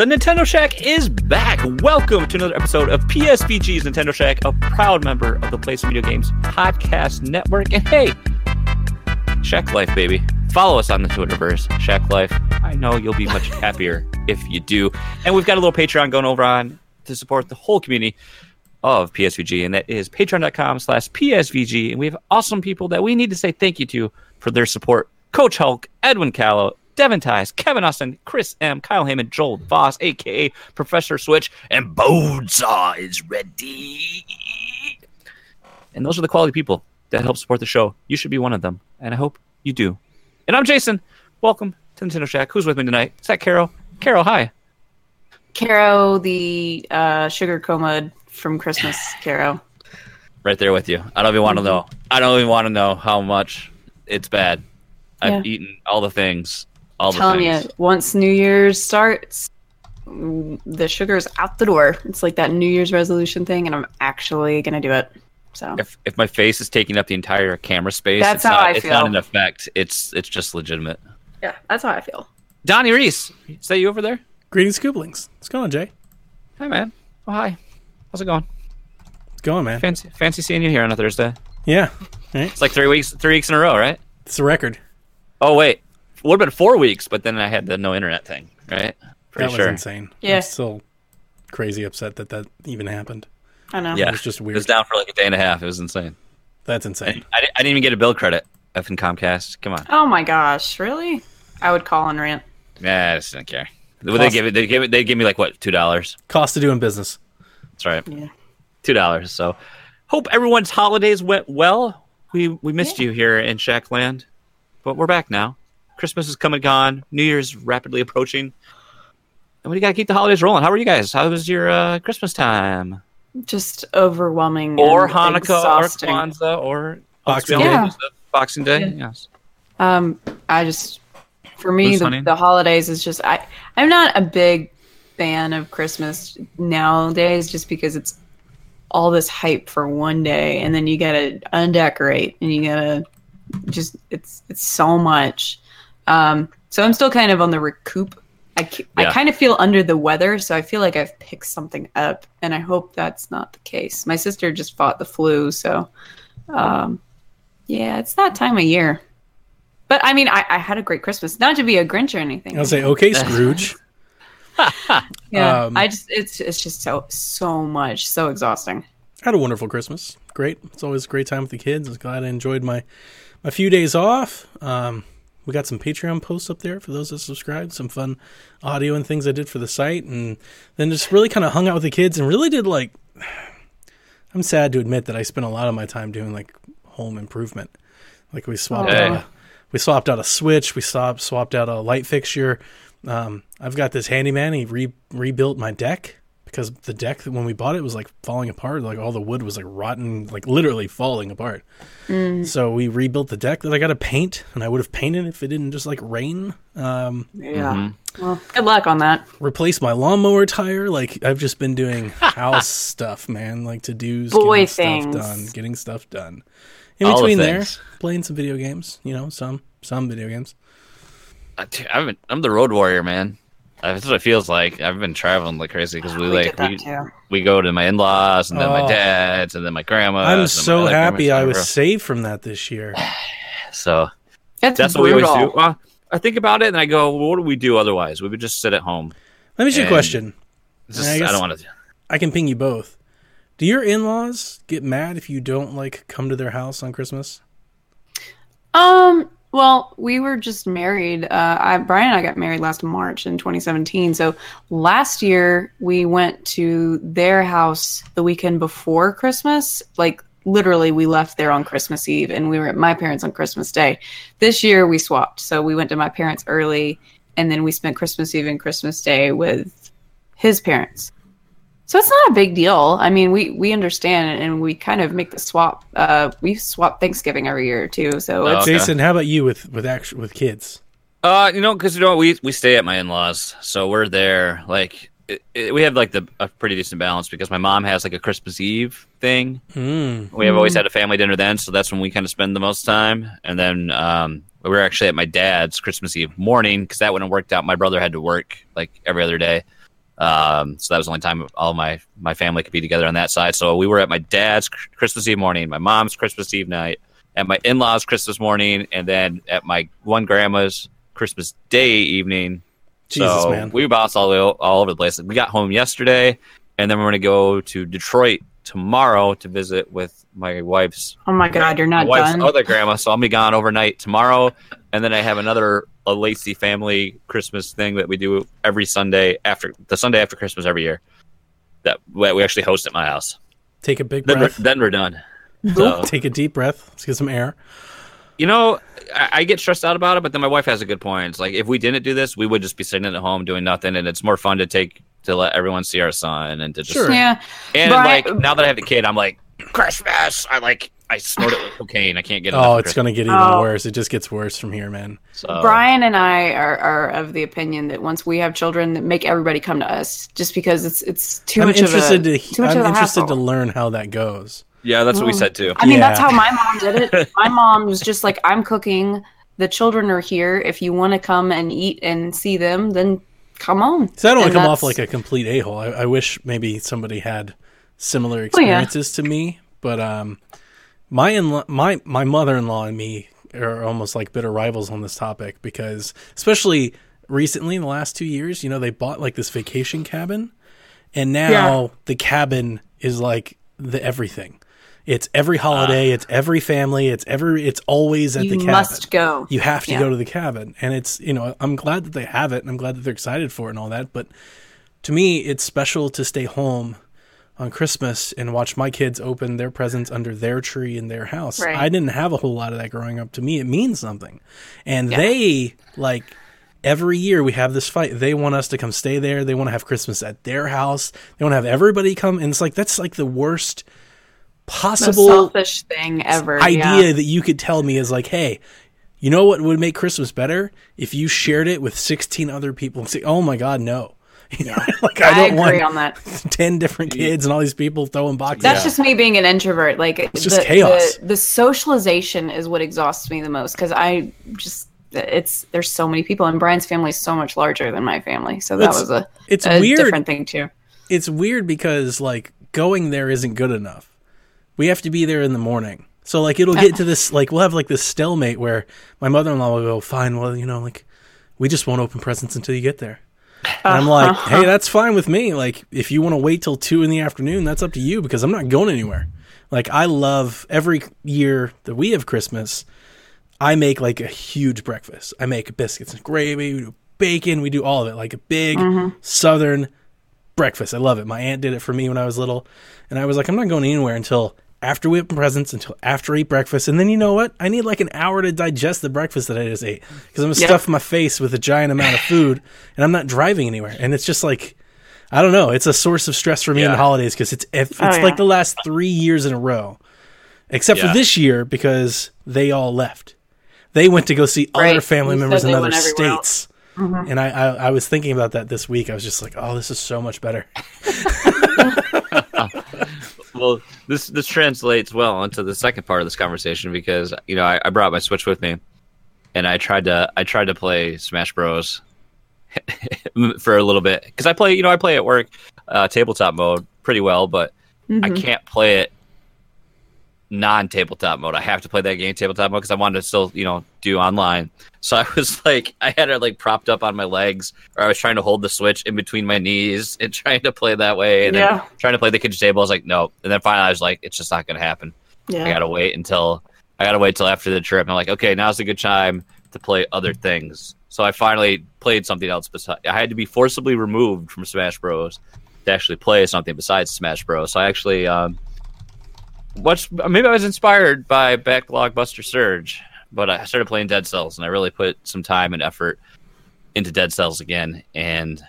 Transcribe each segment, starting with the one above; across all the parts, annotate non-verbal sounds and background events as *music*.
The Nintendo Shack is back. Welcome to another episode of PSVG's Nintendo Shack, a proud member of the Play Some Video Games Podcast Network. And hey, Shack Life, baby. Follow us on the Twitterverse, Shack Life. I know you'll be much *laughs* happier if you do. And we've got a little Patreon going over on to support the whole community of PSVG, and that is patreon.com slash PSVG. And we have awesome people that we need to say thank you to for their support. Coach Hulk, Edwin Callow, Devin Tice, Kevin Austin, Chris M, Kyle Heyman, Joel Voss, aka Professor Switch, and Bonesaw is ready. And those are the quality people that help support the show. You should be one of them, and I hope you do. And I'm Jason. Welcome to Nintendo Shack. Who's with me tonight? Is that Carol? Carol, hi. Caro, the uh, sugar coma from Christmas, *sighs* Caro. Right there with you. I don't even want to know. I don't even want to know how much it's bad. I've Yeah. eaten all the things. All the Telling you, once New Year's starts, mm, the sugar's out the door. It's like that New Year's resolution thing, and I'm actually gonna do it. So If if my face is taking up the entire camera space, That's it's how not, I it's feel. not an effect. It's it's just legitimate. yeah, that's how I feel. Donnie Reese, is that you over there? Greetings, Scooplings. What's going on, Jay? Hi, man. Oh, hi. How's it going? It's going, man? Fancy fancy seeing you here on a Thursday. Yeah, right. It's like three weeks three weeks in a row, right? It's a record. Oh wait, would have been four weeks, but then I had the no internet thing, right? Pretty that sure. was insane. Yeah. I'm still crazy upset that that even happened. I know. Yeah, It was just weird. It was down for like a day and a half. It was insane. That's insane. I, didn't- I didn't even get a bill credit. Effing Comcast. Come on. Oh my gosh, really? I would call and rant. Yeah, I just didn't care. Would they Cost- give it? They give it. They give me like what? Two dollars. Cost of doing business. That's right. Yeah. Two dollars. So, hope everyone's holidays went well. We we missed you here in Shackland, but we're back now. Christmas is come and gone. New Year's rapidly approaching, and we got to keep the holidays rolling. How are you guys? How was your uh, Christmas time? Just overwhelming. Or Hanukkah, exhausting. or Kwanzaa, or Boxing Day, Day. Boxing Day. Yeah. Yes. Um, I just, for me, the, the holidays is just I. I'm not a big fan of Christmas nowadays, just because it's all this hype for one day, and then you gotta undecorate, and you gotta just it's it's so much. Um, so I'm still kind of on the recoup. I, Yeah. I kind of feel under the weather, so I feel like I've picked something up, and I hope that's not the case. My sister just fought the flu, so um, yeah, it's that time of year. But I mean, I, I had a great Christmas. Not to be a Grinch or anything. I'll say, okay, Scrooge. *laughs* yeah, um, I just it's it's just so so much, so exhausting. had a wonderful Christmas. Great. It's always a great time with the kids. I was glad I enjoyed my my few days off. Um, we got some Patreon posts up there for those that subscribed. Some fun audio and things I did for the site, and then just really kind of hung out with the kids and really did like. *sighs* I'm sad to admit that I spent a lot of my time doing like home improvement. Like we swapped Hey. out a, we swapped out a switch, we swapped swapped out a light fixture. Um, I've got this handyman. He re- rebuilt my deck because the deck when we bought it was like falling apart. Like all the wood was like rotten, like literally falling apart. So we rebuilt the deck that I got to paint, and I would have painted if it didn't just like rain. Um, Yeah. Mm-hmm. Well, good luck on that. replace my lawnmower tire. Like I've just been doing house *laughs* stuff, man. Like to dos, Boy getting stuff things. done, getting stuff done. In All the between there, playing some video games. You know, some some video games. I- dude, I've I'm the road warrior, man. That's what it feels like. I've been traveling like crazy because we, We like we, too. we go to my in-laws and then my Oh. dad's and then my grandma. I'm so happy I was whatever. saved from that this year. *sighs* So That's, that's what we always do. Well, I think about it and I go, well, what do we do otherwise? We would just sit at home. Let me ask you a question. Just, I I, don't want to. I can ping you both. Do your in-laws get mad if you don't like come to their house on Christmas? Um. Well, we were just married. Uh, I, Brian and I got married last March in 2017. So last year we went to their house the weekend before Christmas. Like literally, we left there on Christmas Eve, and we were at my parents on Christmas Day. This year we swapped. So we went to my parents early, and then we spent Christmas Eve and Christmas Day with his parents. So it's not a big deal. I mean, we we understand, and we kind of make the swap. Uh, we swap Thanksgiving every year too. So Oh, it's Okay. Jason, how about you with with actu with kids? Uh, you know, because you know we we stay at my in-laws, so we're there. Like it, it, we have like the a pretty decent balance because my mom has like a Christmas Eve thing. Mm. We have always had a family dinner then, so that's when we kind of spend the most time. And then um, we were actually at my dad's Christmas Eve morning because that wouldn't worked out. My brother had to work like every other day, Um, so that was the only time all my my family could be together on that side. So we were at my dad's Christmas Eve morning, my mom's Christmas Eve night, at my in laws Christmas morning, and then at my one grandma's Christmas Day evening. Jesus, so man. we bounced all, all over the place. We got home yesterday, and then we're going to go to Detroit tomorrow to visit with my wife's Oh my god, you're not my wife's done. other grandma. So I'll be gone overnight tomorrow, and then I have another a Lacey family Christmas thing that we do every Sunday after the Sunday after Christmas every year. That we we actually host at my house. Take a big Then we're, breath. then we're done. So, Take a deep breath. Let's get some air. you know, I, I get stressed out about it, but then my wife has a good point. It's like if we didn't do this, we would just be sitting at home doing nothing, and it's more fun to take to let everyone see our son and to just Sure. yeah, and Brian- like now that I have the kid, I'm like Christmas. I like I snort it with cocaine. I can't get enough. Oh, it's going to get even Oh. worse. It just gets worse from here, man. So, Brian and I are, are of the opinion that once we have children, that make everybody come to us, just because it's it's too I'm much interested of a to too much I'm of a interested to learn how that goes. yeah, that's what we Oh. said too. I mean, that's how my mom did it. *laughs* My mom was just like, I'm cooking. The children are here. If you want to come and eat and see them, then come on. So I don't want to come off like a complete a hole. I, I wish maybe somebody had similar Oh, yeah. experiences to me, but um, my in my my mother in law and me are almost like bitter rivals on this topic because especially recently in the last two years, you know, they bought like this vacation cabin, and now Yeah. the cabin is like the everything. It's every holiday. Ah. it's every family. It's every. It's always at the cabin. You must go. You have to Yeah. go to the cabin, and it's you know I'm glad that they have it, and I'm glad that they're excited for it and all that. But to me, it's special to stay home on Christmas and watch my kids open their presents under their tree in their house. Right. I didn't have a whole lot of that growing up. To me, it means something, and they like. Every year we have this fight. They want us to come stay there. They want to have Christmas at their house. They want to have everybody come, and it's like that's like the worst The possible selfish thing ever. idea yeah. that you could tell me is like, hey, you know what would make Christmas better if you shared it with 16 other people and say, oh my God, no. *laughs* You know, *laughs* like I I, don't agree want on that. *laughs* 10 different kids and all these people throwing boxes. That's out. just me being an introvert. Like it's just the, chaos. The, the socialization is what exhausts me the most because I just it's there's so many people and Brian's family is so much larger than my family, so that It's- was a it's a weird. different thing too. It's weird because like going there isn't good enough. We have to be there in the morning. So like it'll get to this like we'll have like this stalemate where my mother-in-law will go, fine, well, you know, like we just won't open presents until you get there. And I'm like, uh-huh. hey, that's fine with me. Like, if you want to wait till two in the afternoon, that's up to you because I'm not going anywhere. Like, I love every year that we have Christmas, I make like a huge breakfast. I make biscuits and gravy, we do bacon, we do all of it, like a big mm-hmm. southern breakfast. I love it. My aunt did it for me when I was little. And I was like, I'm not going anywhere until after we open presents, until after I eat breakfast. And then you know what? I need like an hour to digest the breakfast that I just ate because I'm going to Yeah. stuff my face with a giant amount of food *laughs* and I'm not driving anywhere. And it's just like, I don't know. It's a source of stress for me in the holidays because it's, if, oh, it's Oh, yeah. like the last three years in a row, except Yeah. for this year because they all left. They went to go see other family You members in other went everywhere else. states. And I, I, I was thinking about that this week. I was just like, oh, this is so much better. *laughs* well, this this translates well into the second part of this conversation because you know I, I brought my Switch with me, and I tried to I tried to play Smash Bros. *laughs* for a little bit because I play you know I play at work uh, tabletop mode pretty well, but I can't play it non tabletop mode. I have to play that game tabletop mode because I wanted to still you know do online. *laughs* So I was like I had it like propped up on my legs, or I was trying to hold the Switch in between my knees *laughs* and trying to play that way, and then Yeah. trying to play the kitchen table. I was like, no. And then finally, I was like, it's just not going to happen. Yeah. I gotta wait until I gotta wait till after the trip. And I'm like, okay, now's a good time to play other things. So I finally played something else. Besides, I had to be forcibly removed from Smash Bros. to actually play something besides Smash Bros. So I actually um, watched. Maybe I was inspired by Backlog Buster Surge, but I started playing Dead Cells, and I really put some time and effort into Dead Cells again. And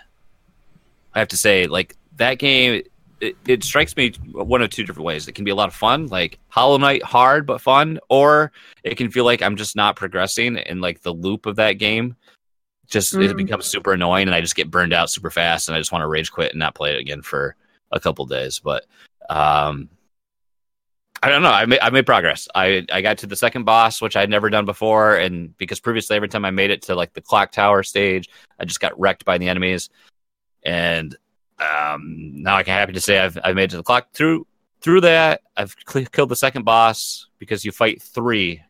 I have to say, like that game, it, it strikes me one of two different ways. It can be a lot of fun, like Hollow Knight, hard but fun, or it can feel like I'm just not progressing, and like the loop of that game just it Mhm. becomes super annoying, and I just get burned out super fast, and I just want to rage quit and not play it again for a couple days. But um, I don't know. I made, I made progress. I, I got to the second boss, which I'd never done before. And because previously, every time I made it to like the clock tower stage, I just got wrecked by the enemies. And um, now I'm happy to say I've I've made it to the clock through through that. I've cl- killed the second boss because you fight three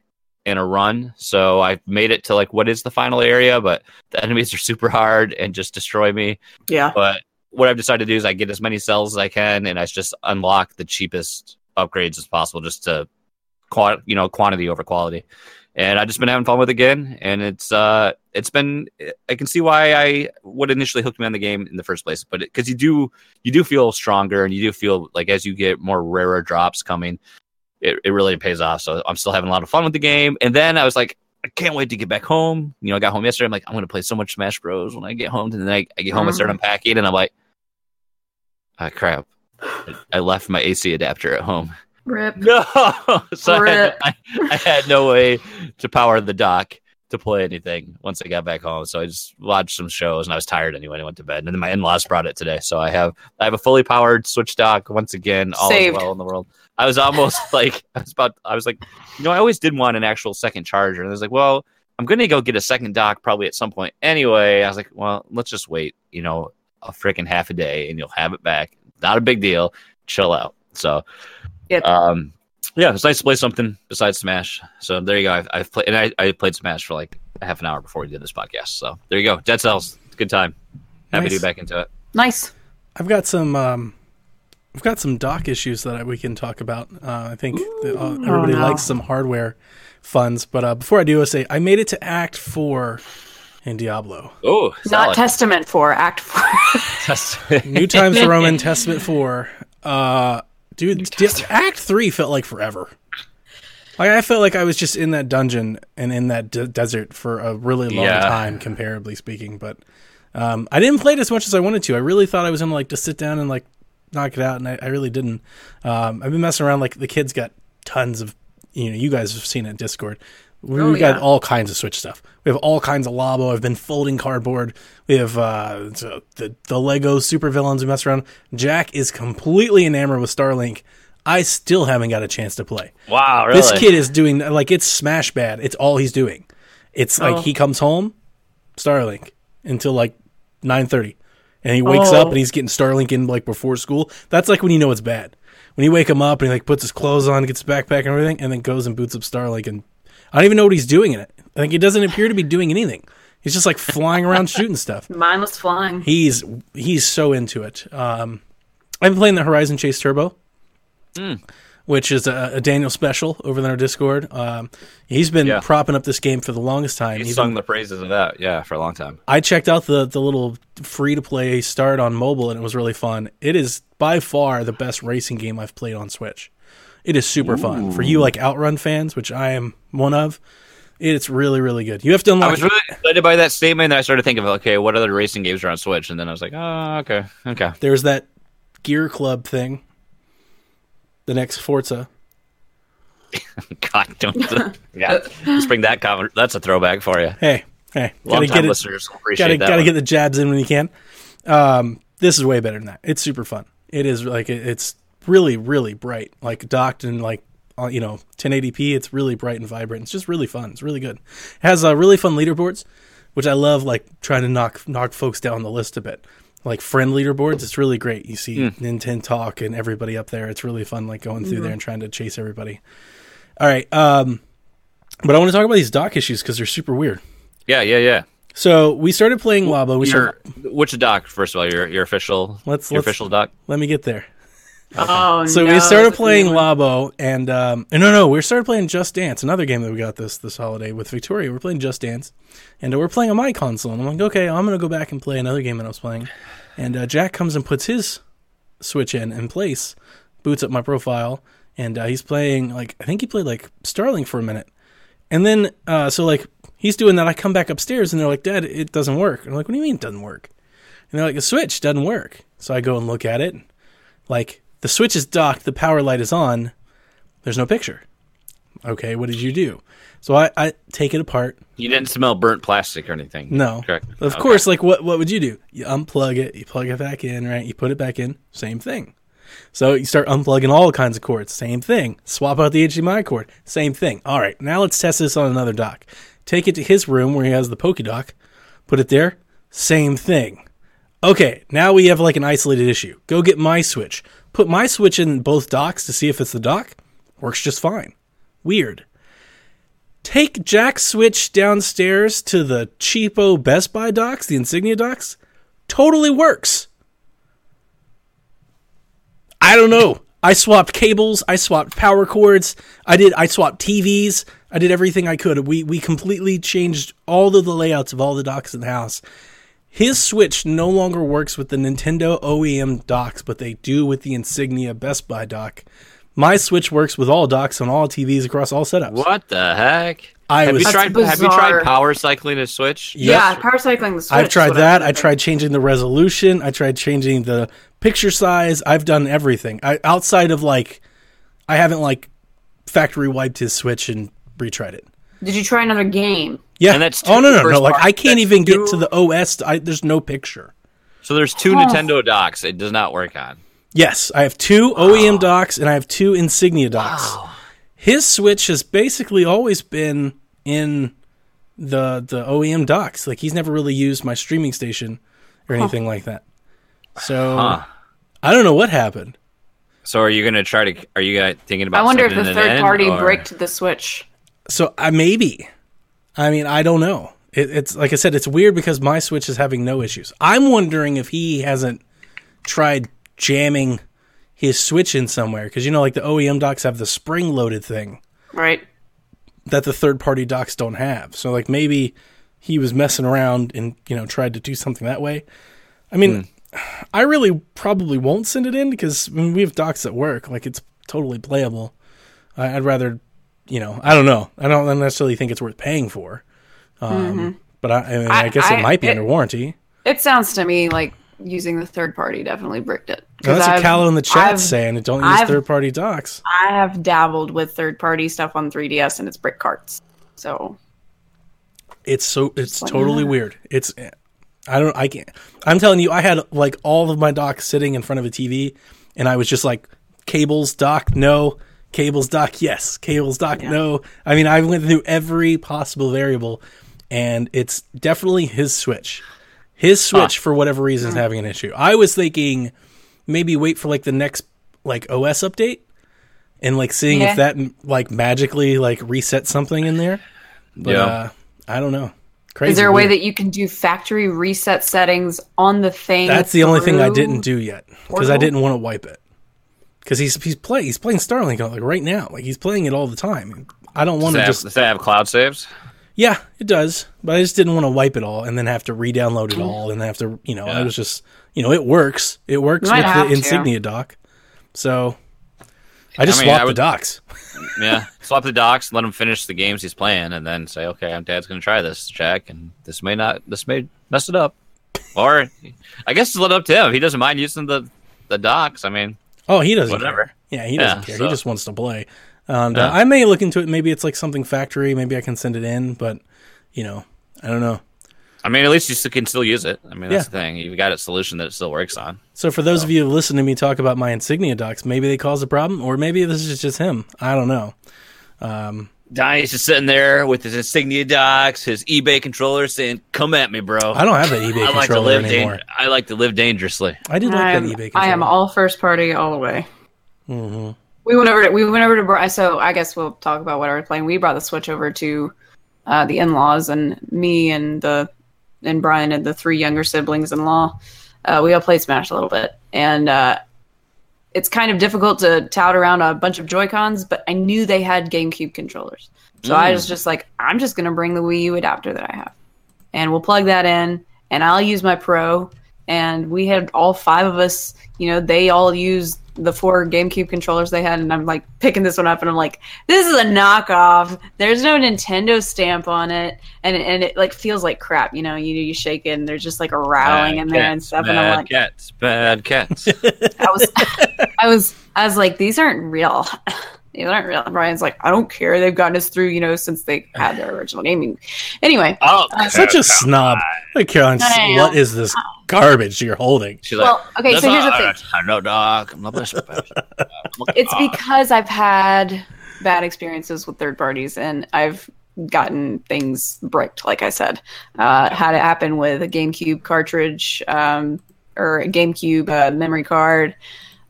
in a run. So I've made it to like what is the final area, but the enemies are super hard and just destroy me. Yeah. But what I've decided to do is I get as many cells as I can, and I just unlock the cheapest upgrades as possible, just to, you know, quantity over quality. And I've just been having fun with it again, and it's uh, it's been. I can see why I would initially hooked me on the game in the first place, but because you do, you do feel stronger, and you do feel like as you get more rarer drops coming, it, it really pays off. So I'm still having a lot of fun with the game. And then I was like, I can't wait to get back home. You know, I got home yesterday. I'm like, I'm going to play so much Smash Bros. when I get home. And then I, I get home and start Mhm. unpacking, and I'm like, ah, crap. I left my AC adapter at home. Rip. No, *laughs* so I had, I, I had no way to power the dock to play anything once I got back home. So I just watched some shows, and I was tired anyway. and I went to bed, and then my in-laws brought it today. So I have I have a fully powered Switch dock once again. All Saved. is well in the world. I was almost *laughs* like I was about. I was like, you know, I always did want an actual second charger, and I was like, well, I'm gonna go get a second dock probably at some point anyway. I was like, well, let's just wait, you know, a freaking half a day, and you'll have it back. Not a big deal. Chill out. So Yep. um, yeah, it's nice to play something besides Smash. So there you go. I've, I've played, and I, I played Smash for like half an hour before we did this podcast. So there you go. Dead Cells, good time. Happy to Nice. be back into it. Nice. I've got some. Um, I've got some dock issues that we can talk about. Uh, I think that, uh, everybody Oh, no. likes some hardware funds, but uh, before I do, I say I made it to Act Four in Diablo. Oh, Not Testament 4, Act 4. test. *laughs* New Times Roman Testament Four. Uh, dude, Di- Act Three felt like forever. Like I felt like I was just in that dungeon and in that de- desert for a really long Yeah. time, comparably speaking. But um, I didn't play it as much as I wanted to. I really thought I was gonna like just sit down and like knock it out, and I, I really didn't. Um, I've been messing around. Like the kids got tons of, you know, you guys have seen it Discord. We, Oh, we got yeah. all kinds of Switch stuff. We have all kinds of Labo. I've been folding cardboard. We have uh, the, the the Lego super villains we mess around. Jack is completely enamored with Starlink. I still haven't got a chance to play. wow, really? This kid is doing like it's smash bad. It's all he's doing. It's like Oh. he comes home, Starlink until like nine thirty, and he wakes Oh. up and he's getting Starlink in like before school. That's like when you know it's bad. When you wake him up and he like puts his clothes on, gets his backpack and everything, and then goes and boots up Starlink, and I don't even know what he's doing in it. Like he doesn't appear to be doing anything. He's just like flying around shooting stuff. *laughs* Mindless flying. He's he's so into it. Um, I've been playing the Horizon Chase Turbo, which is a, a Daniel special over in our Discord. Um, he's been Yeah. propping up this game for the longest time. He He's sung been- the praises of that, yeah, for a long time. I checked out the the little free to play start on mobile, and it was really fun. It is by far the best racing game I've played on Switch. It is super fun for you like Outrun fans, which I am one of. It's really really good. You have to unlock. I was really excited by that statement. And I started thinking of okay, what other racing games are on Switch? And then I was like, oh, okay, okay. There's that Gear Club thing. The next Forza. *laughs* God, don't. yeah, just bring that. Cover. That's a throwback for you. Hey, hey, Long time get it. listeners appreciate Gotta that. gotta one. get the jabs in when you can. Um, this is way better than that. It's super fun. It is like it, it's really really bright, like docked and like you know 1080p. It's really bright and vibrant. It's just really fun. It's really good. It has uh, really fun leaderboards, which I love. Like trying to knock knock folks down the list a bit. Like friend leaderboards, it's really great. You see Hmm. Nintendo Talk and everybody up there. It's really fun, like going through Mm-hmm. there and trying to chase everybody. All right, um, but I want to talk about these dock issues because they're super weird. yeah, yeah, yeah. So we started playing Labo. We Your, started, which doc? First of all, your your official. Let's- your let's- official doc. let me get there. Oh, So no, we started playing. Labo, and um, no, no, we started playing Just Dance, another game that we got this this holiday with Victoria. We're playing Just Dance, and uh, we're playing on my console. And I'm like, okay, I'm gonna go back and play another game that I was playing. And uh, Jack comes and puts his Switch in in place, boots up my profile, and uh, he's playing like I think he played like Starlink for a minute, and then uh, so like he's doing that. I come back upstairs, and they're like, Dad, it doesn't work. And I'm like, What do you mean it doesn't work? And they're like, the Switch doesn't work. So I go and look at it. Like the Switch is docked, the power light is on. There's no picture. Okay, what did you do? So I, I take it apart. You didn't smell burnt plastic or anything. No, correct. Of Okay. course, like what what would you do? You unplug it, you plug it back in, right? You put it back in, same thing. So you start unplugging all kinds of cords, same thing. Swap out the HDMI cord, same thing. All right, now let's test this on another dock. Take it to his room where he has the Poke dock, put it there, same thing. Okay, now we have like an isolated issue. Go get my Switch. Put my Switch in both docks to see if it's the dock. Works just fine. Weird. Take Jack's Switch downstairs to the cheapo Best Buy docks, the Insignia docks. Totally works. I don't know. I swapped cables, I swapped power cords, I did I swapped TVs, I did everything I could. We we completely changed all of the layouts of all the docks in the house. His Switch no longer works with the Nintendo OEM docks, but they do with the Insignia Best Buy dock. My Switch works with all docks on all TVs across all setups. What the heck? I have was you tried? Have you tried power cycling a Switch? Yes. Yeah, power cycling the Switch. I've tried that. I'm I doing. tried changing the resolution. I tried changing the picture size. I've done everything. I, outside of like, I haven't like factory wiped his Switch and retried it. Did you try another game? Yeah. And that's oh no no no! first Like I can't that's even get to the OS. I, there's no picture. So there's two Oh. Nintendo docks. It does not work on. Yes, I have two OEM docks and I have two Insignia docks. His Switch has basically always been in the the OEM docks. Like he's never really used my streaming station or anything like that. So Huh. I don't know what happened. So are you gonna try to? Are you guys thinking about? I wonder if the third party or- bricked the Switch. So I maybe. I mean, I don't know. It, it's like I said, it's weird because my Switch is having no issues. I'm wondering if he hasn't tried jamming his Switch in somewhere because you know, like the OEM docks have the spring-loaded thing Right. that the third-party docks don't have. So like maybe he was messing around and you know tried to do something that way. I mean, hmm. I really probably won't send it in because I mean, we have docks that work. Like it's totally playable. I'd rather, you know, I don't know. I don't necessarily think it's worth paying for. Um, But I, I, mean, I, I- guess it might be it- under warranty. It sounds to me like using the third party definitely bricked it. 'Cause that's what I've- Callow in the chat saying. Don't use I've- third-party docks. I have dabbled with third party stuff on 3DS and it's brick carts. So It's so it's totally weird. It's I don't I can't. I'm telling you, I had like all of my docks sitting in front of a TV, and I was just like cables dock no, cables dock yes, cables dock Yeah. no. I mean, I went through every possible variable, and it's definitely his switch. His switch for whatever reason is having an issue. I was thinking maybe wait for like the next like OS update and like seeing Yeah. if that like magically like reset something in there. But Yeah. uh, I don't know. Crazy. is there a way weird. that you can do factory reset settings on the thing? That's the only thing I didn't do yet because I didn't want to wipe it. Because he's he's play he's playing Starlink like right now. Like he's playing it all the time. I don't want to just have, does it have cloud saves? yeah it does, but I just didn't want to wipe it all and then have to re-download it all and have to you know Yeah. I was just you know it works it works with the to. Insignia dock. So I just I mean, swapped I the would- docks. *laughs* Yeah. Swap the docks, let him finish the games he's playing, and then say, "Okay, I'm Dad's going to try this, Jack, and this may not, this may mess it up." Or, I guess it's let up to him. He doesn't mind using the the docks. I mean, Oh, he doesn't Whatever. care. Yeah, he doesn't Yeah, care. so- He just wants to play. And Yeah. uh, I may look into it. Maybe it's like something factory. Maybe I can send it in, but you know, I don't know. I mean, at least you can still use it. I mean, that's Yeah. the thing. You've got a solution that it still works on. So for those of you who listen to me talk about my Insignia docs, maybe they cause a problem, or maybe this is just him. I don't know. Um, Donnie's just sitting there with his Insignia docks, his eBay controller, saying, "Come at me, bro." I don't have that eBay I like to controller live. anymore. Dan- I like to live dangerously. I did like I'm- that eBay controller. I am all first party all the way. hmm We went over to we went over to Bri- so I guess we'll talk about what I was playing. We brought the Switch over to uh, the in laws and me and the and Brian and the three younger siblings in law. Uh, we all played Smash a little bit, and uh, it's kind of difficult to tout around a bunch of Joy Cons. But I knew they had GameCube controllers, so I Mm. was just like, I'm just gonna bring the Wii U adapter that I have, and we'll plug that in, and I'll use my Pro. And we had all five of us, you know, they all used the four GameCube controllers they had, and I'm like picking this one up, and I'm like, this is a knockoff. There's no Nintendo stamp on it, and and it like feels like crap. You know, you you shake it, and there's just like a rattling in there and stuff, bad and I'm like, cats, bad cats. *laughs* I was, *laughs* I was, I was like, these aren't real. *laughs* These aren't real. And Brian's like, I don't care. They've gotten us through, you know, since they had their original gaming. Anyway, oh, Such a snob. Like Caroline, I know. what is this garbage you're holding? She's Well, like, okay, so here's the thing. right. I know, dog. I'm not best *laughs* it's because I've had bad experiences with third parties and I've gotten things bricked, like I said. Uh, had it happen with a GameCube cartridge. Um, or a GameCube uh, memory card.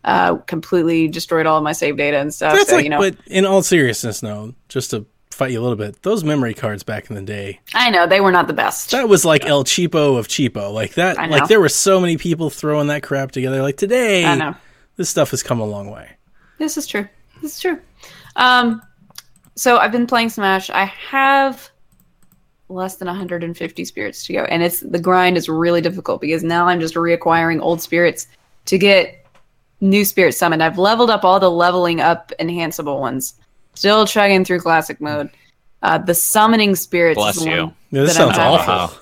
Uh, completely destroyed all of my save data and stuff. That's so like, you know, but in all seriousness, no, just to fight you a little bit, those memory cards back in the day, I know they were not the best. that was like El Cheapo of cheapo. Like that, I know. like there were so many people throwing that crap together. Like today, I know. this stuff has come a long way. This is true. This is true. Um, so I've been playing Smash. I have less than 150 spirits to go, and it's the grind is really difficult because now I'm just reacquiring old spirits to get new Spirit summoned. I've leveled up all the leveling up enhanceable ones. Still chugging through classic mode. Uh, the summoning spirits. Bless is you. one Yeah, this that I'm sounds awful.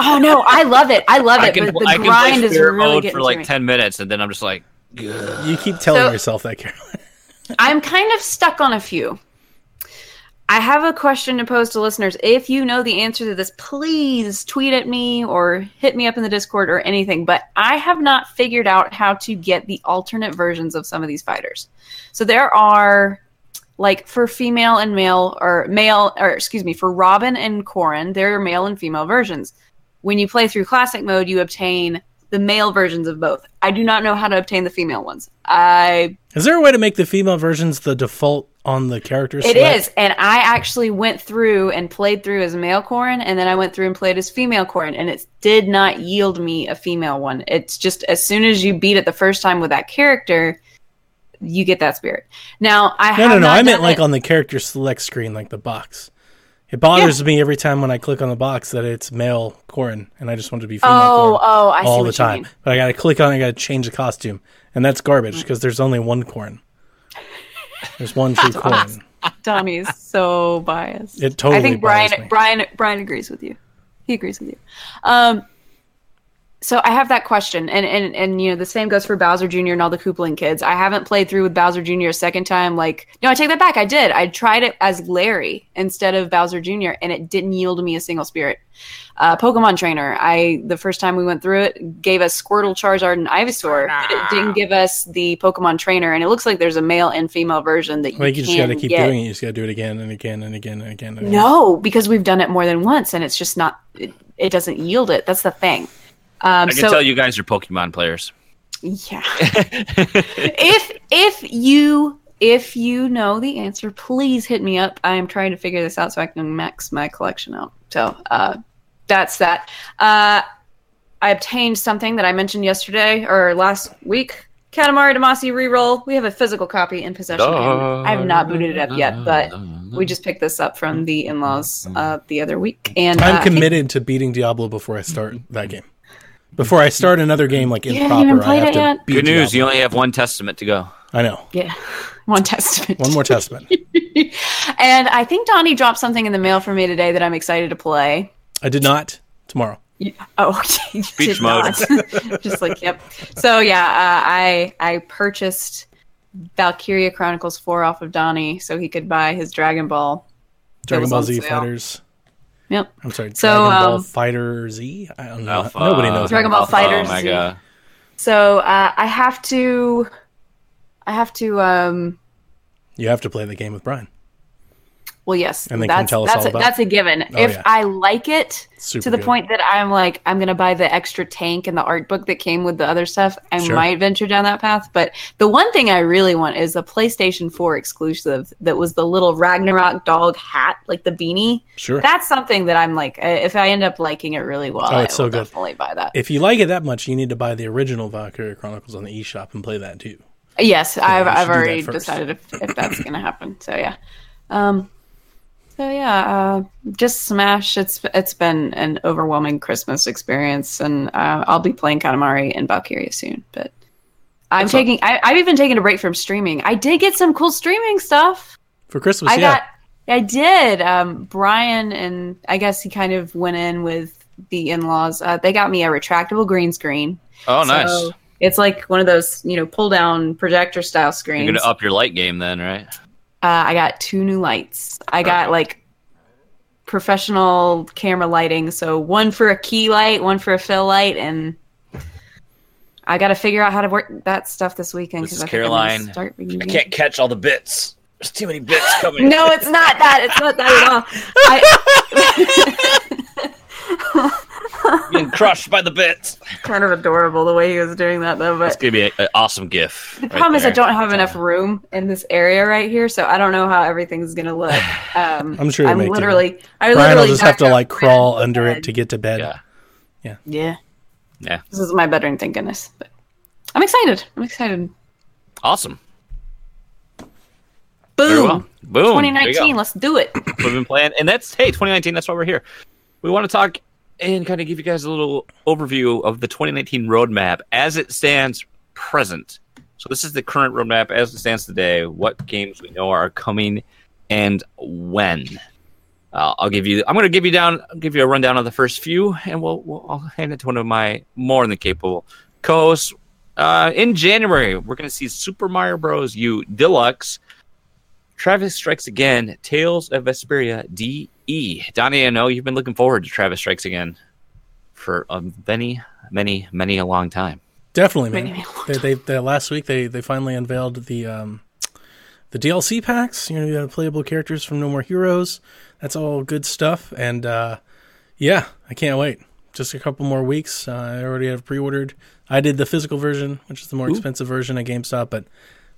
Oh no, I love it. I love I it. can but the I can grind play is spirit really mode getting for like ten minutes, and then I'm just like, "Ugh." You keep telling So- yourself that, Caroline. I'm kind of stuck on a few. I have a question to pose to listeners. If you know the answer to this, please tweet at me or hit me up in the Discord or anything. But I have not figured out how to get the alternate versions of some of these fighters. So there are like for female and male or male or excuse me, for Robin and Corrin, there are male and female versions. When you play through classic mode, you obtain the male versions of both. I do not know how to obtain the female ones. I Is there a way to make the female versions the default on the characters? It is, and I actually went through and played through as male Corrin, and then I went through and played as female Corrin, and it did not yield me a female one. It's just as soon as you beat it the first time with that character, you get that spirit. Now I No, have no, no. I meant like it- on the character select screen, like the box. It bothers me every time when I click on the box that it's male Corrin, and I just want to be female Oh, Corrin oh, I all the time. But I got to click on it, I got to change the costume, and that's garbage mm. because there's only one Corrin. There's one true. Donnie is so biased. It totally I think Brian me. Brian Brian agrees with you. He agrees with you. Um so I have that question, and, and and you know the same goes for Bowser Jr. and all the Koopaling kids. I haven't played through with Bowser Jr. a second time. Like, no, I take that back. I did. I tried it as Larry instead of Bowser Jr. and it didn't yield me a single spirit. Uh, Pokemon Trainer. I the first time we went through it gave us Squirtle, Charizard, and Ivysaur, but it didn't give us the Pokemon Trainer. And it looks like there's a male and female version that you Like you just got to keep get. doing it. You just got to do it again and again and again and again. And again. No, because we've done it more than once, and it's just not. It, it doesn't yield it. That's the thing. Um, I can so tell you guys are Pokemon players. yeah. *laughs* if if you if you know the answer, please hit me up. I am trying to figure this out so I can max my collection out. So uh, that's that. Uh, I obtained something that I mentioned yesterday or last week. Katamari Damacy reroll. We have a physical copy in possession. and I have not booted it up yet, but we just picked this up from the in-laws uh, the other week. And uh, I I'm think- committed to beating Diablo before I start that game. Before I start another game like You improper, haven't I have it to yet? beat Good news, you only have one testament to go. I know. Yeah, *laughs* one testament. One more testament. *laughs* and I think Donnie dropped something in the mail for me today that I'm excited to play. I did not tomorrow. You- Oh, okay. *laughs* you Speech did mode. not. Just like yep. So yeah, uh, I I purchased Valkyria Chronicles Four off of Donnie so he could buy his Dragon Ball. Dragon Ball Z sale. Fighters. Yep. I'm sorry. So, Dragon Ball um, Fighter Z. I don't know. Alpha. Nobody knows. Dragon Ball Alpha. Fighters. Oh my god. So uh, I have to. I have to. um You have to play the game with Brian. Well, yes, And that's that's a, that's a given. Oh, if yeah. I like it Super to the good. point that I'm like, I'm gonna buy the extra tank and the art book that came with the other stuff, I Sure. might venture down that path. But the one thing I really want is a PlayStation 4 exclusive that was the little Ragnarok dog hat, like the beanie. Sure. That's something that I'm like, uh, if I end up liking it really well, Oh, I so will good. definitely buy that. if you like it that much, you need to buy the original Valkyria Chronicles on the eShop and play that too. Yes, I've, I've already decided if, if that's going to happen. So yeah, um, so yeah, uh, just Smash. It's it's been an overwhelming Christmas experience, and uh, I'll be playing Katamari and Valkyria soon. But I'm That's taking. I, I've even taken a break from streaming. I did get some cool streaming stuff. For Christmas, I yeah. got. I did. Um, Brian and I guess he kind of went in with the in-laws. Uh, they got me a retractable green screen. Oh, nice. So it's like one of those, you know, pull down projector style screens. You're gonna up your light game then, right? Uh, I got two new lights. I got like professional camera lighting. So one for a key light, one for a fill light, and I got to figure out how to work that stuff this weekend. This is I think I'm gonna Caroline. start I can't catch all the bits. There's too many bits *gasps* coming. No, it's not that. It's not that at all. I, *laughs* *laughs* *laughs* Being crushed by the bits. kind of adorable the way he was doing that though. But It's gonna be an awesome gif. the problem is I don't have enough room in this area right here, so I don't know how everything's gonna look. *sighs* Um, I'm sure you'll I'm make do. literally. I Brian will literally just have to like crawl ran under it to get to bed. Yeah, Yeah, yeah, this is my bedroom. Thank goodness. But I'm excited. I'm excited. awesome. Boom. well. Boom. There you go. 2019. Let's do it. we've been playing, and that's hey, 2019. That's why we're here. We want to talk and kind of give you guys a little overview of the 2019 roadmap as it stands present. So this is the current roadmap as it stands today. What games we know are coming and when. Uh, I'll give you. I'm going to give you down. Give you a rundown of the first few, and we'll, we'll I'll hand it to one of my more than capable co-hosts. Uh, in January, we're going to see Super Mario Bros. U Deluxe, Travis Strikes Again, Tales of Vesperia DE. Donnie, I know you've been looking forward to Travis Strikes Again for a many, many, many a long time. Definitely, man. Maybe. They, they, they last week they, they finally unveiled the um, the DLC packs. You know, you have playable characters from No More Heroes. That's all good stuff. And uh, yeah, I can't wait. Just a couple more weeks. Uh, I already have pre-ordered. I did the physical version, which is the more expensive version at GameStop, but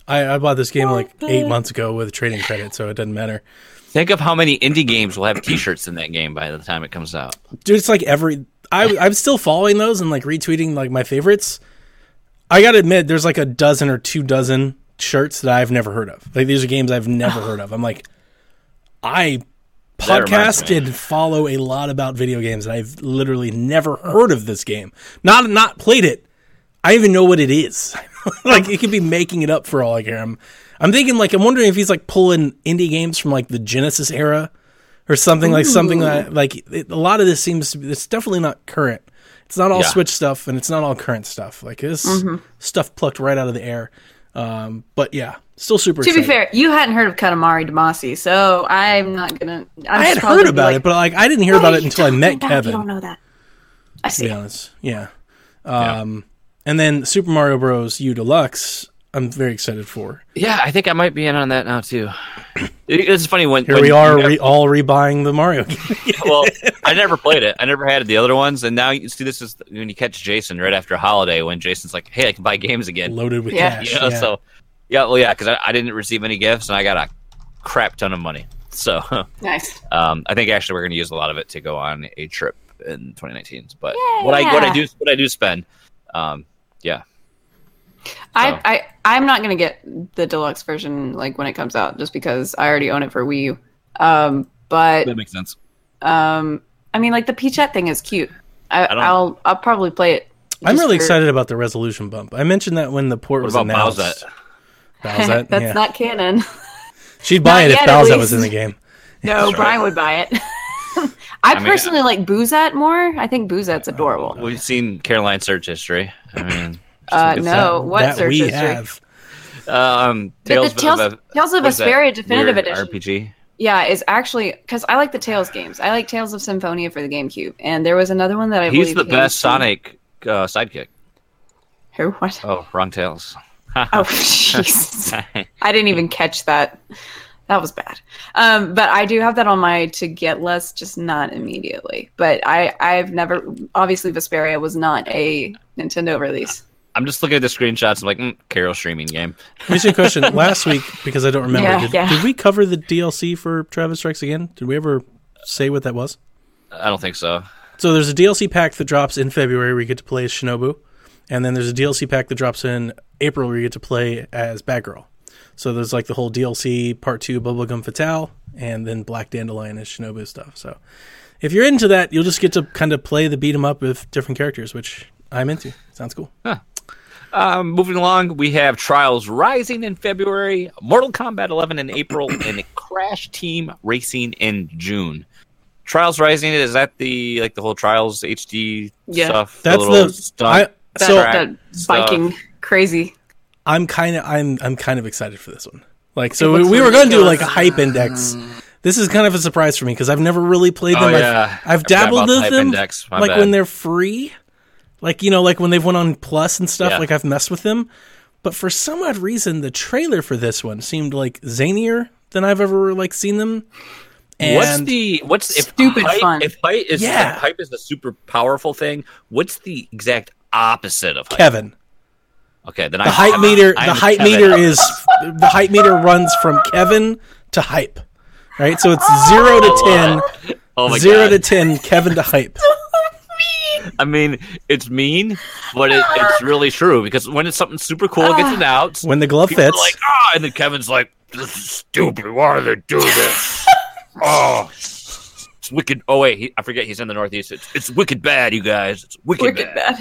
I, I bought this game like eight months ago with trading credit, so it doesn't matter. Think of how many indie games will have T-shirts in that game by the time it comes out. dude it's like every I, i'm still following those and like retweeting like my favorites. I gotta admit there's like a dozen or two dozen shirts that i've never heard of. Like these are games i've never heard of. I'm like i podcast and follow a lot about video games and i've literally never heard of this game. Not not played it. I even know what it is. *laughs* Like it could be making it up for all i care. I'm i'm thinking like i'm wondering if he's like pulling indie games from like the genesis era or something like something that like it, a lot of this seems to be it's definitely not current it's not all Yeah. switch stuff and it's not all current stuff like this Mm-hmm. stuff plucked right out of the air um but yeah still super To be fair, you hadn't heard of Katamari Damacy, so I'm not gonna. I'm i had heard about like, it but like i didn't hear about it until i met about? kevin You don't know that. I to see. be honest yeah um and then super mario bros u deluxe i'm very excited for Yeah, I think I might be in on that now too. *clears throat* It's funny when here when we are you- re- all rebuying the mario game *laughs* well, I never played it. I never had the other ones, and now you see this is when you catch Jason right after a holiday when Jason's like, "Hey, I can buy games again." loaded with Yeah. cash You know, yeah. so yeah, well, yeah, because I, I didn't receive any gifts and I got a crap ton of money. So *laughs* Nice. um, I think actually we're going to use a lot of it to go on a trip in 2019. But Yeah. what I what I do what I do spend, um, yeah, So- I, I I'm not gonna get the deluxe version like when it comes out, just because I already own it for Wii U. Um, but that makes sense. um, I mean, like the Peachette thing is cute. I, don't- I'll I'll probably play it. i'm really for- excited about the resolution bump i mentioned that when the port What was about announced Bowsette? Bowsette, *laughs* That's yeah. not canon. She'd buy Not it if yet, Bowsette was in the game. *laughs* No, That's right. Brian would buy it. *laughs* I, mean, personally like Boosette more. I think Boosette's adorable. We've seen Caroline's search history. I mean, Uh, no, what that search we history? have. um, But Tales, the Tales, of, Tales of what is that Vesperia Definitive Edition. RPG. Yeah, is actually because I like the Tales games. I like Tales of Symphonia for the GameCube, and there was another one that I He's the best to- Sonic uh, sidekick. Who? What? Oh, wrong Tails. Oh, *laughs* Jesus! I didn't even catch that. That was bad. Um, but I do have that on my to get list, just not immediately. But I, I've never. Obviously, Vesperia was not a Nintendo release. I'm just looking at the screenshots. I'm like, mm, Carol streaming game. Let me ask a question. *laughs* Last week, because I don't remember, Yeah, did, yeah. did we cover the DLC for Travis Strikes Again? Did we ever say what that was? I don't think so. So there's a DLC pack that drops in February where you get to play as Shinobu, and then there's a DLC pack that drops in April where you get to play as Batgirl. So there's like the whole DLC Part Two Bubblegum Fatale, and then Black Dandelion as Shinobu stuff. So if you're into that, you'll just get to kind of play the beat 'em up with different characters, which I'm into. Sounds cool. Um, moving along, we have Trials Rising in February, Mortal Kombat 11 in April, *clears throat* and Crash Team Racing in June. Trials Rising is that the like the whole Trials HD Yeah. stuff? That's little the stunt I, That, so track that stuff. biking crazy. I'm kind of I'm I'm kind of excited for this one. Like, so looks we were going to do like a hype index. This is kind of a surprise for me because I've never really played them. Oh, I've, yeah. I've I forgot dabbled about the with them, index. Like bad. when they're free, like you know, like when they've went on Plus and stuff. Yeah. Like I've messed with them, but for some odd reason, the trailer for this one seemed like zanier than I've ever like seen them. And what's the what's if Stupid hype, fun. If hype is Yeah. if hype is a super powerful thing, what's the exact opposite of hype? Kevin? Okay, then The I hype meter. The hype meter is the hype meter runs from Kevin to hype. Right, so it's zero to ten. oh my Zero god. to ten. Kevin to hype. *laughs* I mean, it's mean, but it, it's really true because when it's something super cool gets announced, When the glove people are fits. like, ah, and then Kevin's like, this is stupid. Why do they do this? oh, *laughs* it's wicked. Oh wait, he, I forget he's in the Northeast. It's, it's wicked bad, you guys. It's wicked, Wicked bad.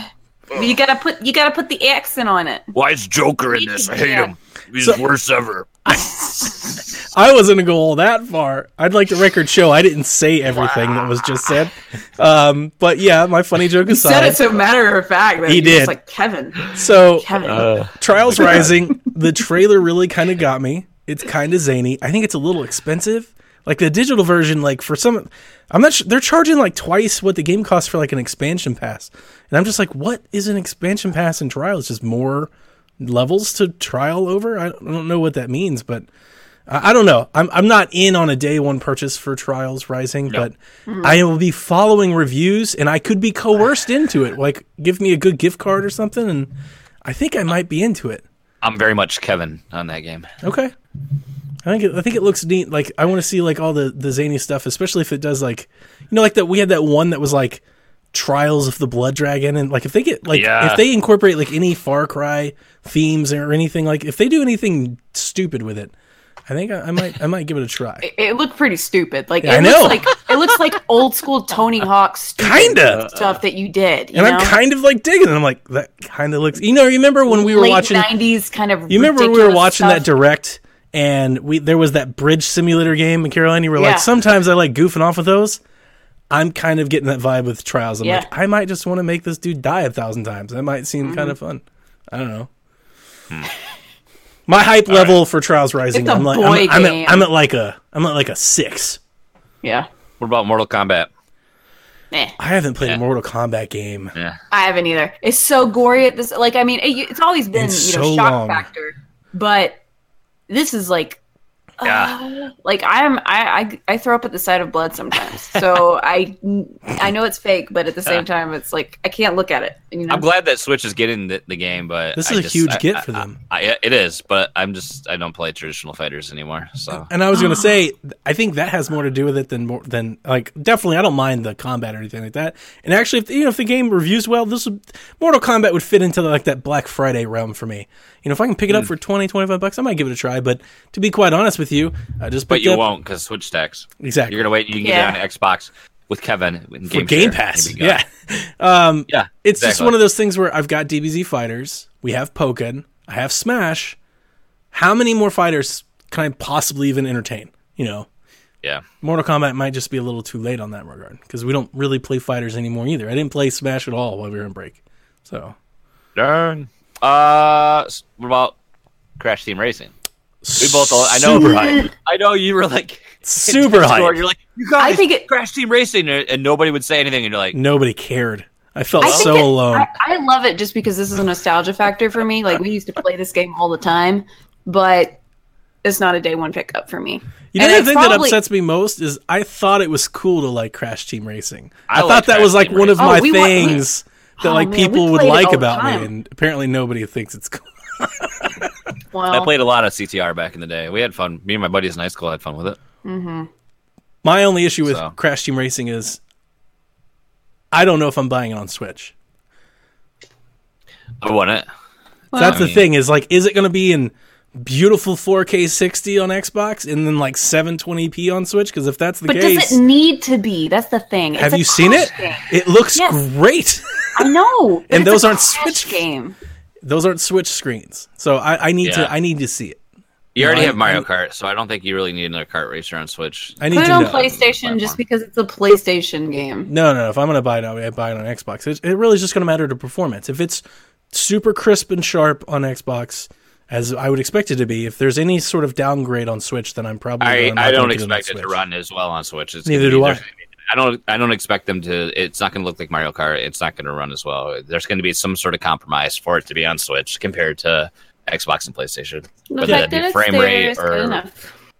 bad. You gotta put you gotta put the accent on it. Why is Joker in this? I hate Yeah. him. He's So- the worst ever. I wasn't gonna go all that far. I'd like the record show I didn't say everything that was just said. Um, but yeah, my funny joke You said aside. it so matter of fact that He you're did. just like Kevin. So Kevin. Trials Rising, the trailer really kind of got me. It's kind of zany. I think it's a little expensive. Like the digital version, like for some, I'm not. Sure, they're charging like twice what the game costs for like an expansion pass, and I'm just like, what is an expansion pass in Trials? Just more levels to trial over? I don't know what that means, but I, don't know. I'm I'm not in on a day one purchase for Trials Rising, but I will be following reviews, and I could be coerced *sighs* into it. Like, give me a good gift card or something, and I think I might be into it. I'm very much Kevin on that game. Okay. I think it, I think it looks neat. Like I want to see like all the the zany stuff, especially if it does like you know like that we had that one that was like Trials of the Blood Dragon and like if they get like Yeah. if they incorporate like any Far Cry themes or anything like if they do anything stupid with it, I think I, I might I might give it a try. *laughs* It, it looked pretty stupid. Like Yeah, it I looks know. like it looks like *laughs* old school Tony Hawk Kinda. stuff that you did. You And know? I'm kind of like digging it. I'm like that kind of looks. You know, remember when we were late watching '90s kind of. You remember when we were ridiculous watching that direct and we there was that bridge simulator game in Caroline, you were Yeah. like, sometimes I like goofing off with those. I'm kind of getting that vibe with trials. I'm Yeah. like, I might just want to make this dude die a thousand times. That might seem Mm-hmm. kind of fun. I don't know. My hype level for Trials Rising, It's a I'm like, boy I'm, I'm at, I'm at like a, I'm at like a six. Yeah. What about Mortal Kombat? Eh, I haven't played Yeah. a Mortal Kombat game. Yeah. I haven't either. It's so gory at this. Like, I mean, it, it's always been It's you know so shock long. factor, but this is like. Yeah. uh, like I'm, I, I, I throw up at the sight of blood sometimes. So *laughs* I, I know it's fake, but at the same time, it's like I can't look at it. You know, I'm glad that Switch is getting the, the game, but This I is a just- huge I- get I- for them. I, it is, but I'm just I don't play traditional fighters anymore. So And I was gonna say, I think that has more to do with it than more than like definitely. I don't mind the combat or anything like that. And actually, if you know if the game reviews well, this would, Mortal Kombat would fit into like that Black Friday realm for me. You know, if I can pick it up for 20, 25 bucks, I might give it a try. But to be quite honest with you, I just but you up won't because Switch stacks. exactly You're gonna wait. You can Yeah. get it on Xbox with Kevin in for Game, Game Pass. Here we go. Yeah, *laughs* um, yeah. it's just one of those things where I've got DBZ fighters, we have Pokken, I have Smash. How many more fighters can I possibly even entertain? You know, Yeah. Mortal Kombat might just be a little too late on that regard because we don't really play fighters anymore either. I didn't play Smash at all while we were in break. So Darn. Uh, s- what about Crash Team Racing? We both. I know. Super Brian. I know you were like *laughs* Super in hype. You're like, you guys, I think it- Crash Team Racing, and nobody would say anything, and you're like, Nobody cared. I felt I so it- alone. I, I love it just because this is a nostalgia factor for me. Like we used to play this game all the time, but it's not a day one pickup for me. you know and the it's thing that upsets me most is I thought it was cool to like Crash Team Racing. I, I thought like that Crash was like Team one of my Oh, we wa- we- things that Oh, like man, people would like all the about me, and apparently nobody thinks it's cool. *laughs* Well, I played a lot of CTR back in the day. We had fun. Me and my buddies in high school had fun with it. Mm-hmm. My only issue with So. Crash Team Racing is I don't know if I'm buying it on Switch. I want it. That's I the thing is like, is it going to be in beautiful 4K 60 on Xbox and then like 720p on Switch? Because if that's the case. but case, does it need to be? That's the thing. It's have you seen it? Game. It looks Yes. great. *laughs* I know, *laughs* but And those aren't Switch- game. Those aren't Switch screens, so I, I need Yeah. to I need to see it. You already No, have Mario I- Kart, so I don't think you really need another kart racer on Switch. I need Put it on know. PlayStation just because it's a PlayStation game. No, no, no. If I'm going to buy it, I buy it on Xbox. It, it really is just going to matter to performance. If it's super crisp and sharp on Xbox, as I would expect it to be, if there's any sort of downgrade on Switch, then I'm probably I, I gonna don't expect it to run as well on Switch. It's Neither be- do I. I don't. I don't expect them to. It's not going to look like Mario Kart. It's not going to run as well. There's going to be some sort of compromise for it to be on Switch compared to Xbox and PlayStation. The Whether that be frame rate or.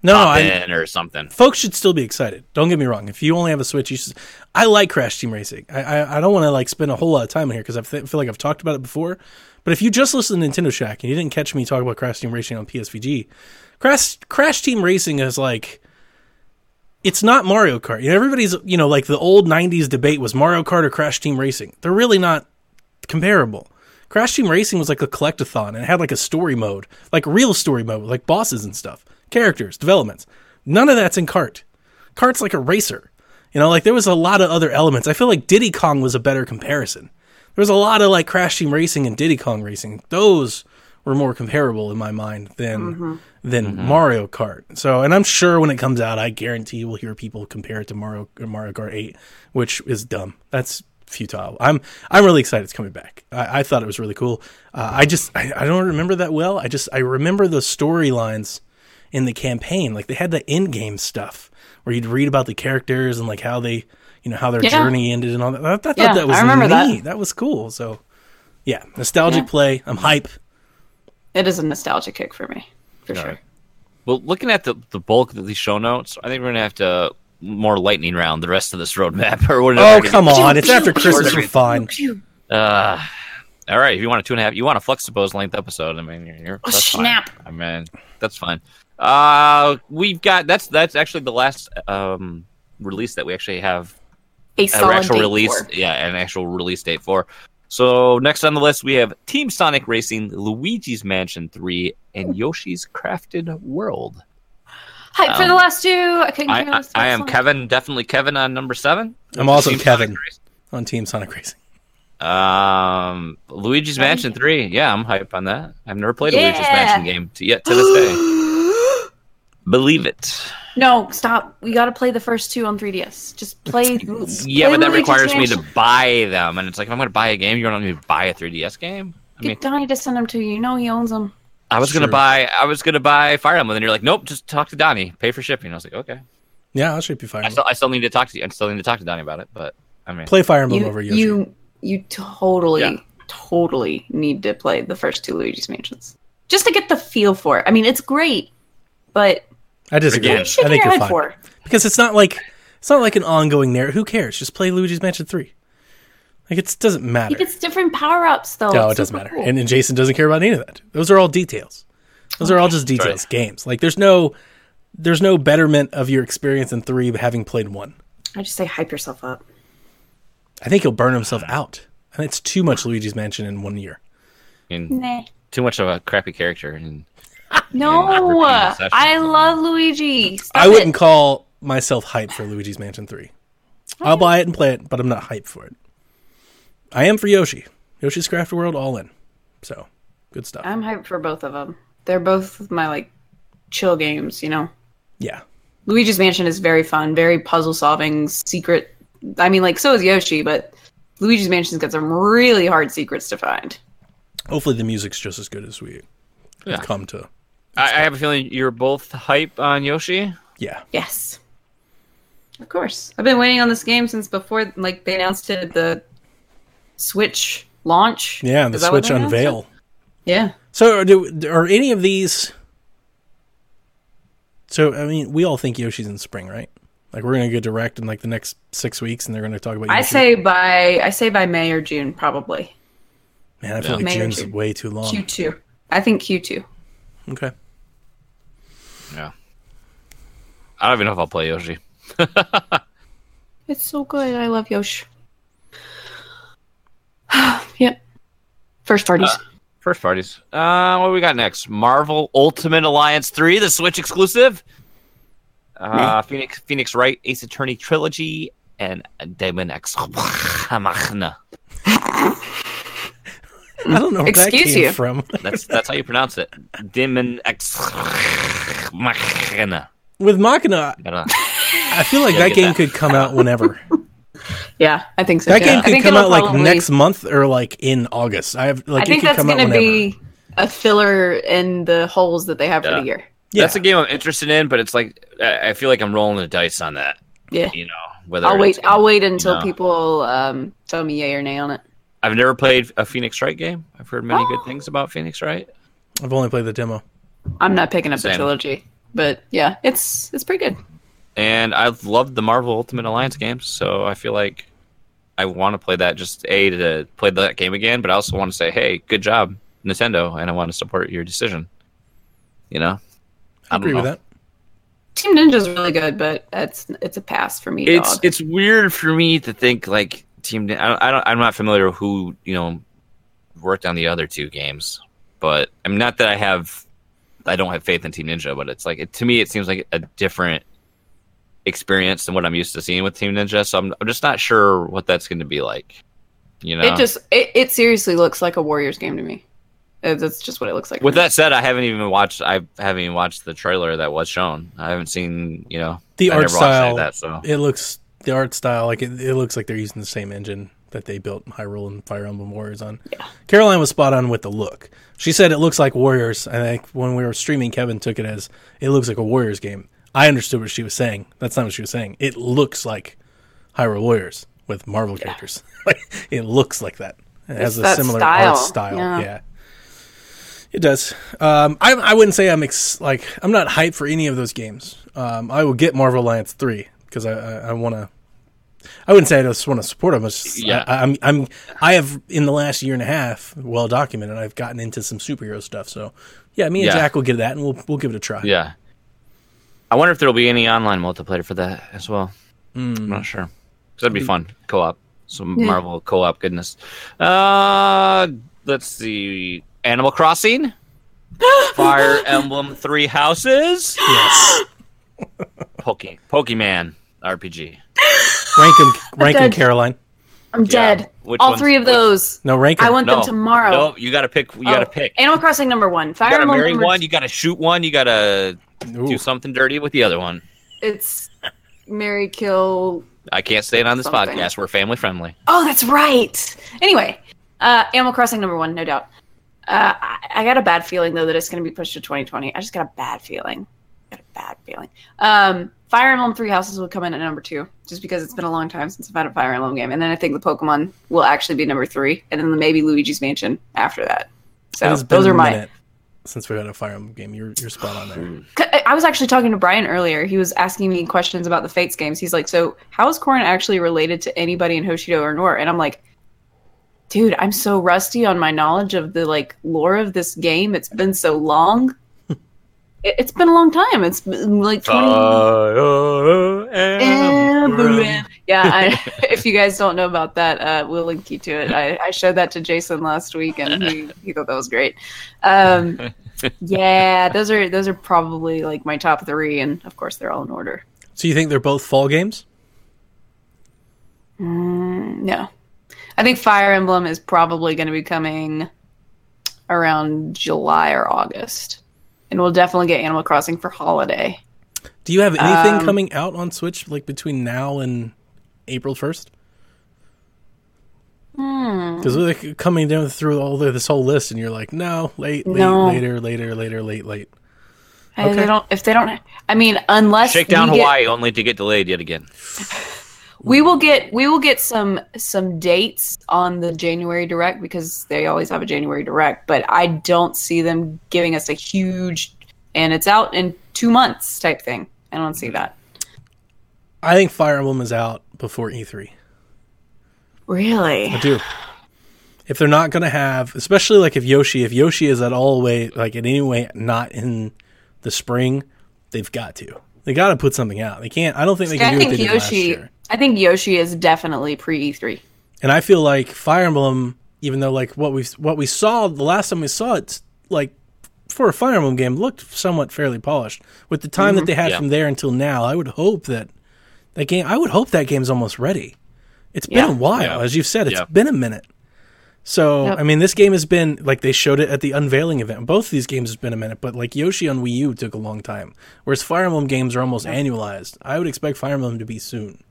No, I, in or something. folks should still be excited. Don't get me wrong. If you only have a Switch, you should, I like Crash Team Racing. I I, I don't want to like spend a whole lot of time here because I th- feel like I've talked about it before. But if you just listen to Nintendo Shack and you didn't catch me talk about Crash Team Racing on PSVG, Crash Crash Team Racing is like it's not Mario Kart. You know, everybody's you know like the old '90s debate was Mario Kart or Crash Team Racing. They're really not comparable. Crash Team Racing was like a collectathon and it had like a story mode, like real story mode, like bosses and stuff, characters, developments. None of that's in Kart. Kart's like a racer. You know, like there was a lot of other elements. I feel like Diddy Kong was a better comparison. There was a lot of like Crash Team Racing and Diddy Kong Racing. Those were more comparable in my mind than than Mario Kart. So, and I'm sure when it comes out, I guarantee you will hear people compare it to Mario Mario Kart 8, which is dumb. That's futile. I'm I'm really excited it's coming back. I, I thought it was really cool. Uh, I just I, I don't remember that well. I just I remember the storylines in the campaign. Like they had the in game stuff where you'd read about the characters and like how they you know how their Yeah. journey ended and all that. I, I thought Yeah, that was I remember that. neat. That. was cool. So yeah, nostalgic Yeah. play. I'm hype. It is a nostalgic kick for me, for All sure. right. Well, looking at the, the bulk of these show notes, I think we're gonna have to more lightning round the rest of this roadmap *laughs* or whatever. Oh come on! It's after Christmas. We're fine. Uh, all right. If you want a two and a half, you want a flexibles length episode. I mean, you're, you're Oh, that's fine. snap. I mean, that's fine. Uh, we've got that's that's actually the last um release that we actually have A an solid actual date release. for. Yeah, an actual release date for. So next on the list we have Team Sonic Racing, Luigi's Mansion Three, and Yoshi's Crafted World. Hype for Um, the last two. I couldn't I, I, I am Kevin, definitely Kevin on number seven. I'm also Team Kevin on Team Sonic Racing. Um, Luigi's Mansion Three. Yeah, I'm hype on that. I've never played a Luigi's Mansion game to yet to this day. *gasps* *gasps* *gasps* Believe it. No, stop. We got to play the first two on 3DS. Just play. *laughs* Yeah, play but that requires me to buy them, and it's like if I'm going to buy a game, you don't need to buy a 3DS game. I mean, Get Donnie to send them to you. You know he owns them. I was going to buy, I was going to buy Fire Emblem, and you're like, nope, just talk to Donnie, pay for shipping. I was like, okay. Yeah, I'll shape you fine. I still, I still need to talk to you. I still need to talk to Donnie about it, but I mean, Play Fire Emblem You, over Yoshi. you, you totally, Yeah. totally need to play the first two Luigi's Mansions just to get the feel for it. I mean, it's great, but I disagree. Again, you I think you're head fine for? because it's not like it's not like an ongoing narrative. Who cares? Just play Luigi's Mansion Three. Like it doesn't matter. He gets different power ups though. No, It's it doesn't matter. cool. And, and Jason doesn't care about any of that. Those are all details. Those are all just details. right. Games. Like there's no there's no betterment of your experience in three having played one. I just say hype yourself up. I think he'll burn himself out. And it's too much Luigi's Mansion in one year. I mean, Nah. too much of a crappy character. And No. I love Luigi. Stop I wouldn't it. call myself hyped for Luigi's Mansion 3. I'll buy it and play it, but I'm not hyped for it. I am for Yoshi. Yoshi's Craft World all in. So, good stuff. I'm hyped for both of them. They're both my like chill games. You know, yeah. Luigi's Mansion is very fun, very puzzle solving, secret. I mean, like so is Yoshi, but Luigi's Mansion's got some really hard secrets to find. Hopefully the music's just as good as we Yeah. have come to. I, I have a feeling you're both hype on Yoshi. Yeah. Yes, of course. I've been waiting on this game since before, like they announced it at the Switch launch. Yeah, the Is that what Switch they announced it? unveil. Yeah. So, are, do, are any of these. So, I mean, we all think Yoshi's in spring, right? Like, we're going to get direct in like the next six weeks and they're going to talk about I say by I say by May or June probably. Man, I feel like May June's June. way too long. Q two. I think Q two. Okay. Yeah. I don't even know if I'll play Yoshi. *laughs* It's so good. I love Yosh. *sighs* yep. First parties. First parties. Uh, what do we got next? Marvel Ultimate Alliance 3, the Switch exclusive. Uh, Phoenix Phoenix Wright Ace Attorney trilogy and Demon X Machina. *laughs* I don't know where that Excuse came you. from. That's that's how you pronounce it. Demon X Machina. With Machina, I feel like Gotta that game that. could come out whenever. *laughs* yeah, I think so. That too. game could come it'll out like next month or like in August. I have like I think it could that's come going to be a filler in the holes that they have for the year. yeah. That's a game I'm interested in, but it's like I I feel like I'm rolling the dice on that. Yeah. You know, whether I'll wait. it's- I'll wait until No. people um, tell me yay or nay on it. I've never played a Phoenix Wright game. I've heard many good *gasps* things about Phoenix Wright. I've only played the demo. I'm not picking up the trilogy. But yeah, it's it's pretty good. and I've loved the Marvel Ultimate Alliance games, so I feel like I want to play that just a to play that game again, but I also want to say, hey, good job, Nintendo, and I want to support your decision. You know, I agree with that. Team Ninja's really good, but it's it's a pass for me. It's dog. it's weird for me to think like Team. I don't, I don't. I'm not familiar who you know worked on the other two games, but I'm not that I have. I don't have faith in Team Ninja, but it's like it, to me, it seems like a different experience than what I'm used to seeing with Team Ninja. So I'm, I'm just not sure what that's going to be like. You know, It just it, it seriously looks like a Warriors game to me. That's just what it looks like. With that said, I haven't even watched. I haven't even watched the trailer that was shown. I haven't seen. You know, The I art never watched any style, of that. So it looks the art style like it, it looks like they're using the same engine that they built Hyrule and Fire Emblem Warriors on. Yeah. Caroline was spot on with the look. She said it looks like Warriors. I think when we were streaming, Kevin took it as it looks like a Warriors game. I understood what she was saying. That's not what she was saying. It looks like Hyrule Warriors with Marvel characters. *laughs* It looks like that. It has a similar style. art style. Yeah. Yeah. It does. Um, I, I wouldn't say I'm ex- like I'm not hyped for any of those games. Um, I will get Marvel Alliance three because I, I, I want to. I wouldn't say I just want to support them. It's just, Yeah. I, I'm I'm I have in the last year and a half, well documented. I've gotten into some superhero stuff. So yeah, me and Yeah. Jack will get that, and we'll we'll give it a try. yeah, I wonder if there'll be any online multiplayer for that as well. I'm not sure. 'Cause that'd be fun co-op. Some Yeah. Marvel co-op goodness. Uh, let's see. Animal Crossing, *gasps* Fire Emblem Three Houses, Yes. *gasps* Poke Pokemon RPG. *laughs* Rank them, rank 'em, dead. Caroline. I'm Yeah, dead. which All three of which- those. No, rank 'em. I want No, them tomorrow. No, you got to pick. You got to Oh, pick. Animal Crossing number one. You Fire got to Emblem marry number one. You got to shoot one. You got to do something dirty with the other one. It's Mary Kill. I can't say it on this Something. podcast. We're family friendly. Oh, that's right. Anyway, uh, Animal Crossing number one, no doubt. Uh, I, I got a bad feeling though that it's going to be pushed to 2020. I just got a bad feeling. Got a bad feeling. Um, Fire Emblem Three Houses will come in at number two, just because it's been a long time since I've had a Fire Emblem game, and then I think the Pokemon will actually be number three, and then maybe Luigi's Mansion after that. It So has been those are my. since we had a Fire Emblem game. You're you're spot on there. Hmm. I- I was actually talking to Brian earlier. He was asking me questions about the Fates games. He's like, "So how is Corrin actually related to anybody in Hoshido or Nohr?" And I'm like, "Dude, I'm so rusty on my knowledge of the like lore of this game. It's been so long. It, it's been a long time. It's been like 20 Fire Emblem. yeah, I, *laughs* if you guys don't know about that, uh, we'll link you to it. I, I showed that to Jason last week, and he, he thought that was great. Um, *laughs* yeah, those are those are probably like my top three, and of course they're all in order. So you think they're both fall games? No, I think Fire Emblem is probably going to be coming around July or August, and we'll definitely get Animal Crossing for holiday. Do you have anything Um, coming out on Switch like between now and April first? Because Hmm. Because like coming down through all the, this whole list, and you're like, no, late, late, No. later, later, later, late, late. And Okay. they don't. If they don't, I mean, unless Shakedown we get- Hawaii only to get delayed yet again. *laughs* we will get we will get some some dates on the January direct because they always have a January direct, but I don't see them giving us a huge and it's out in two months type thing. I don't see that. I think Fire Emblem is out before E3. Really? I do. If they're not going to have, especially like if Yoshi, if Yoshi is at all way, like in any way not in the spring, they've got to. They got to put something out. They can't. I don't think they I can do what think they did last Yoshi. Year. I think Yoshi is definitely pre E3. And I feel like Fire Emblem, even though like what we what we saw the last time we saw it, like for a Fire Emblem game, looked somewhat fairly polished. With the time that mm-hmm. they had Yeah. from there until now, I would hope that that game. I would hope that game's almost ready. It's been a while, Yeah. as you've said. It's Yeah. been a minute. So Yep. I mean, this game has been like they showed it at the unveiling event. Both of these games has been a minute, but like Yoshi on Wii U took a long time, whereas Fire Emblem games are almost annualized. I would expect Fire Emblem to be soon.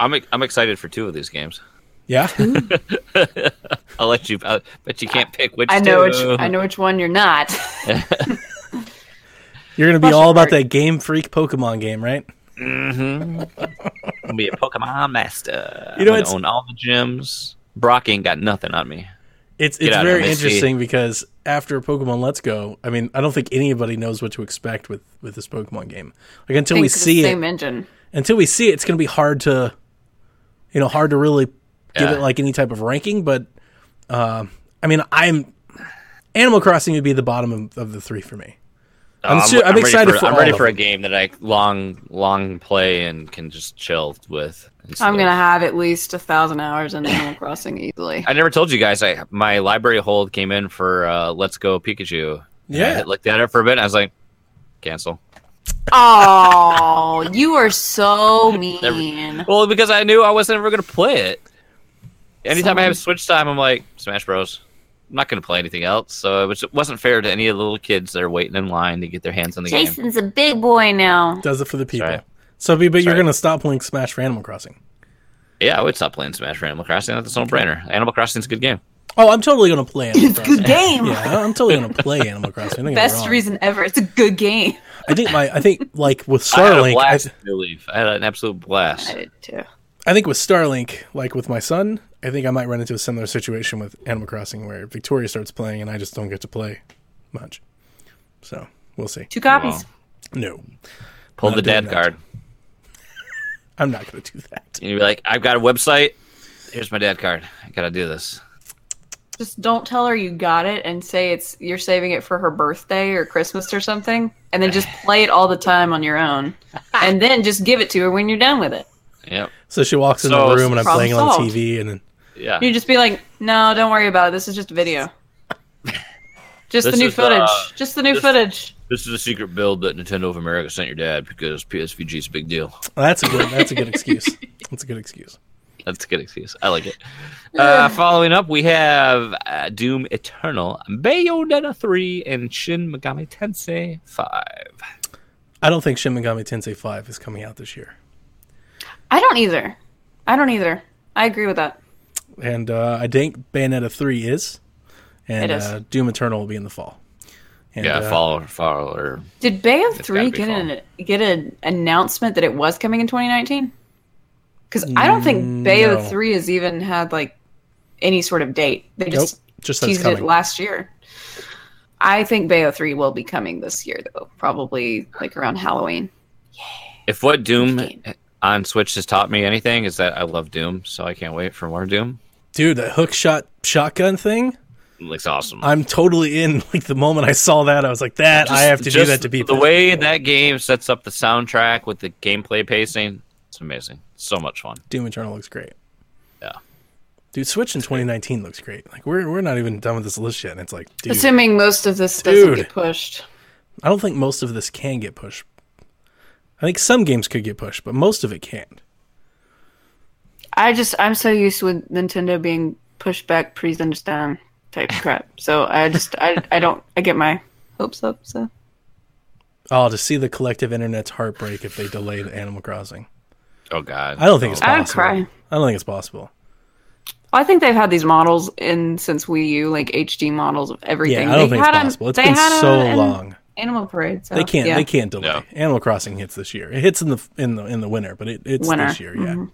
I'm I'm excited for two of these games. Yeah, *laughs* *laughs* I'll let you. I bet you can't pick which. I know two. which I know which one you're not. *laughs* you're gonna be Bless all about that Game Freak Pokemon game, right? Mm-hmm. I'll be a Pokemon master. You know, I'm it's- own all the gyms. Brock ain't got nothing on me. It's it's very of it, interesting because after Pokemon Let's Go, I mean, I don't think anybody knows what to expect with with this Pokemon game. Like until we Think the see it, same engine. until we see it, it's going to be hard to, you know, hard to really give Yeah. it like any type of ranking. But uh, I mean, I'm Animal Crossing would be the bottom of, of the three for me. I'm su- I'm ready excited for, for I'm all ready of for a game that I long, long play and can just chill with. I'm gonna have at least a thousand hours in Animal *laughs* Crossing easily. I never told you guys. I my library hold came in for uh, Let's Go Pikachu. Yeah. I looked at it for a bit. and I was like, cancel. Oh, you are so mean. Well, because I knew I wasn't ever going to play it. Anytime I have Switch time, I'm like Smash Bros. I'm not going to play anything else. So it, was, it wasn't fair to any of the little kids that are waiting in line to get their hands on the game. Jason's a big boy now. Does it for the people. right. So, but but you're right. going to stop playing Smash for Animal Crossing. Yeah, I would stop playing Smash for Animal Crossing. That's a no brainer. Animal Crossing's a good game. Oh, I'm totally going to play *laughs* Animal It's a good game. Yeah, I'm totally going to play Animal Crossing. Don't get me Best reason ever. It's a good game. I think my I think like with I had a Starlink, I, blast. I believe I had an absolute blast. I did too. I think with Starlink, like with my son, I think I might run into a similar situation with Animal Crossing where Victoria starts playing and I just don't get to play much. So we'll see. Two copies. Wow. No, Pull the doing dad card. *laughs* I'm not going to do that. You'd be like, I've got a website. Here's my dad card. I got to do this. Just don't tell her you got it and say it's you're saving it for her birthday or Christmas or something, and then just play it all the time on your own, *laughs* and then just give it to her when you're done with it. Yep. So she walks in So the room and I'm playing it on the TV and then Yeah. You just be like, "No, don't worry about it. This is just a video. *laughs* Just This the new is, footage. uh, just the new this- footage." This is a secret build that Nintendo of America sent your dad because PSVG is a big deal. well, that's a good that's a good excuse. That's a good excuse. That's a good excuse. I like it. Uh, following up, we have uh, Doom Eternal, Bayonetta 3, and Shin Megami Tensei 5. I don't think Shin Megami Tensei 5 is coming out this year. I don't either. I don't either. I agree with that. And uh, I think Bayonetta 3 is. And It is. Uh, Doom Eternal will be in the fall. And, Yeah, uh, fall, or fall, or Did Bayo It's Three get fall. an get an announcement that it was coming in 2019? Because I don't think mm, Bayo no. Three has even had like any sort of date. They Nope. just Just that it's teased it last year. I think Bayo Three will be coming this year though, probably like around Halloween. if what Doom on Switch has taught me anything is that I love Doom, so I can't wait for more Doom. Dude, that hook shot shotgun thing, looks awesome. I'm totally in. *laughs* Like the moment I saw that, I was like, that, I have to do that to be the way that game sets up the soundtrack with the gameplay pacing. It's amazing. So much fun. Doom Eternal looks great. Yeah. Dude, Switch in 2019 looks great. Like we're we're not even done with this list yet, and it's like, dude, Assuming most of this doesn't get pushed. I don't think most of this can get pushed. I think some games could get pushed, but most of it can't. I just I'm so used with Nintendo being pushed back, please understand type crap. So I just I I don't I get my hopes up. So Oh, to see the collective internet's heartbreak if they delayed Animal Crossing. Oh God. I don't think it's I'd possible. cry. I don't think it's possible. I think they've had these models in since Wii U, like HD models of everything. Yeah, I don't They think it's had 'em- possible. It's they been had so 'em in long. Animal Parade. So, They can't. Yeah. They can't delay. No. Animal Crossing hits this year. It hits in the in the in the winter, but it, it's Winter. this year. Yeah. Mhm.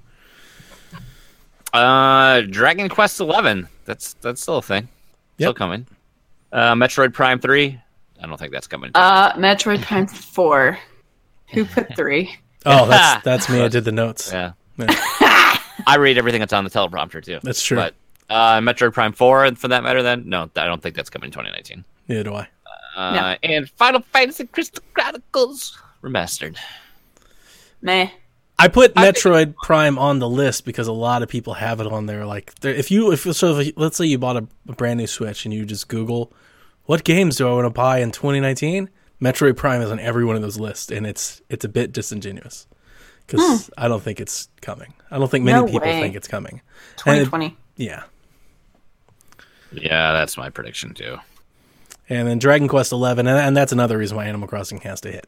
Uh, Dragon Quest Eleven. That's that's still a thing. Still Yep. coming. Uh, Metroid Prime Three. I don't think that's coming. Uh, Metroid Prime Four. Who put three? Oh, *laughs* that's that's me. I did the notes. yeah. Yeah. *laughs* I read everything that's on the teleprompter too. That's true. But uh, Metroid Prime Four, for that matter, then no, I don't think that's coming in 2019. Neither do I. Uh, And Final Fantasy Crystal Chronicles remastered. Meh. I put Metroid Prime on the list because a lot of people have it on there. Like, if you, if so, if, let's say you bought a, a brand new Switch and you just Google, what games do I want to buy in 2019? Metroid Prime is on every one of those lists, and it's it's a bit disingenuous because hmm. I don't think it's coming. I don't think many No people way. think it's coming. And it- 2020. yeah, Yeah, that's my prediction too. and then Dragon Quest Eleven, and, and that's another reason why Animal Crossing has to hit.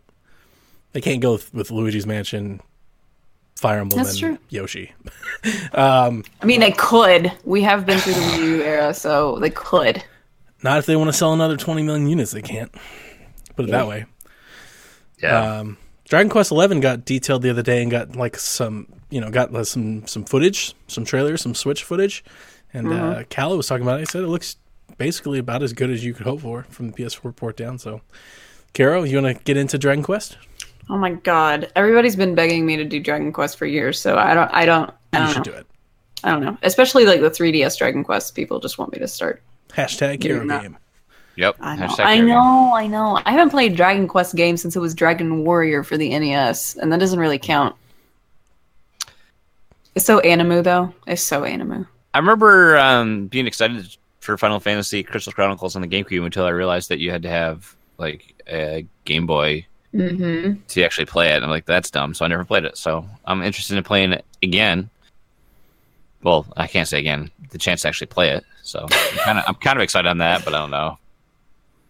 They can't go with, with Luigi's Mansion, Fire Emblem, That's and true. Yoshi. *laughs* Um, I mean, they could. We have been through the Wii U era, so they could. Not if they want to sell another 20 million units, they can't. Put it that way. Yeah. Um, Dragon Quest Eleven got detailed the other day and got like some, you know, got uh, some some footage, some trailers, some Switch footage, and uh, Calla was talking about it. He said it looks basically about as good as you could hope for from the PS4 port down. So, Carol, you want to get into Dragon Quest? Oh my god. Everybody's been begging me to do Dragon Quest for years, so I don't I don't I don't you should know. do it. I don't know. Especially like the 3DS Dragon Quest people just want me to start. Hashtag Carol not- game. Yep. I know. I know, I know. I haven't played Dragon Quest games since it was Dragon Warrior for the NES, and that doesn't really count. It's so animu though. It's so animu. I remember um, being excited for Final Fantasy Crystal Chronicles on the GameCube until I realized that you had to have like a Game Boy Mm-hmm. to actually play it. I'm like, that's dumb. So I never played it. So I'm interested in playing it again. Well, I can't say again. The chance to actually play it. So I'm kind of I'm kind of excited on that, but I don't know.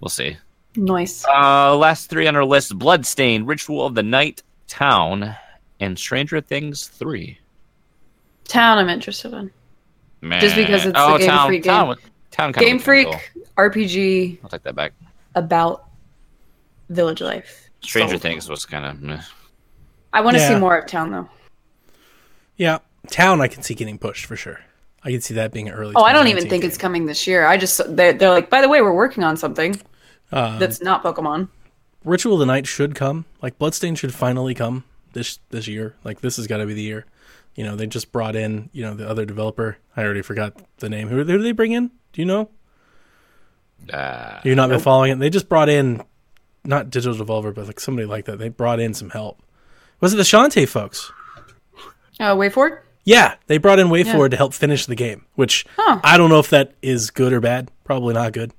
We'll see. Nice. Uh, last three on our list: Bloodstained, Ritual of the Night, Town, and Stranger Things Three. Town I'm interested in. Man. Just because it's oh, a Game town, Freak town, game. Town kind Game Freak Cool. RPG I'll take that back. about village life. Stranger So- Things was kind of meh. I want to Yeah. see more of Town though. Yeah, Town I can see getting pushed for sure. I can see that being an early. Oh, I don't even think game. it's coming this year. I just they're, they're like, by the way, we're working on something Um, that's not Pokemon. Ritual of the Night should come. Like Bloodstain should finally come this this year. Like this has got to be the year. You know, they just brought in you know the other developer. I already forgot the name. Who, who did they bring in? Do you know? Uh, You've not been following it. They just brought in not Digital Devolver, but like somebody like that. They brought in some help. Was it the Shantae folks? Uh, WayForward. Yeah, they brought in WayForward Yeah. to help finish the game, which Huh. I don't know if that is good or bad. Probably not good.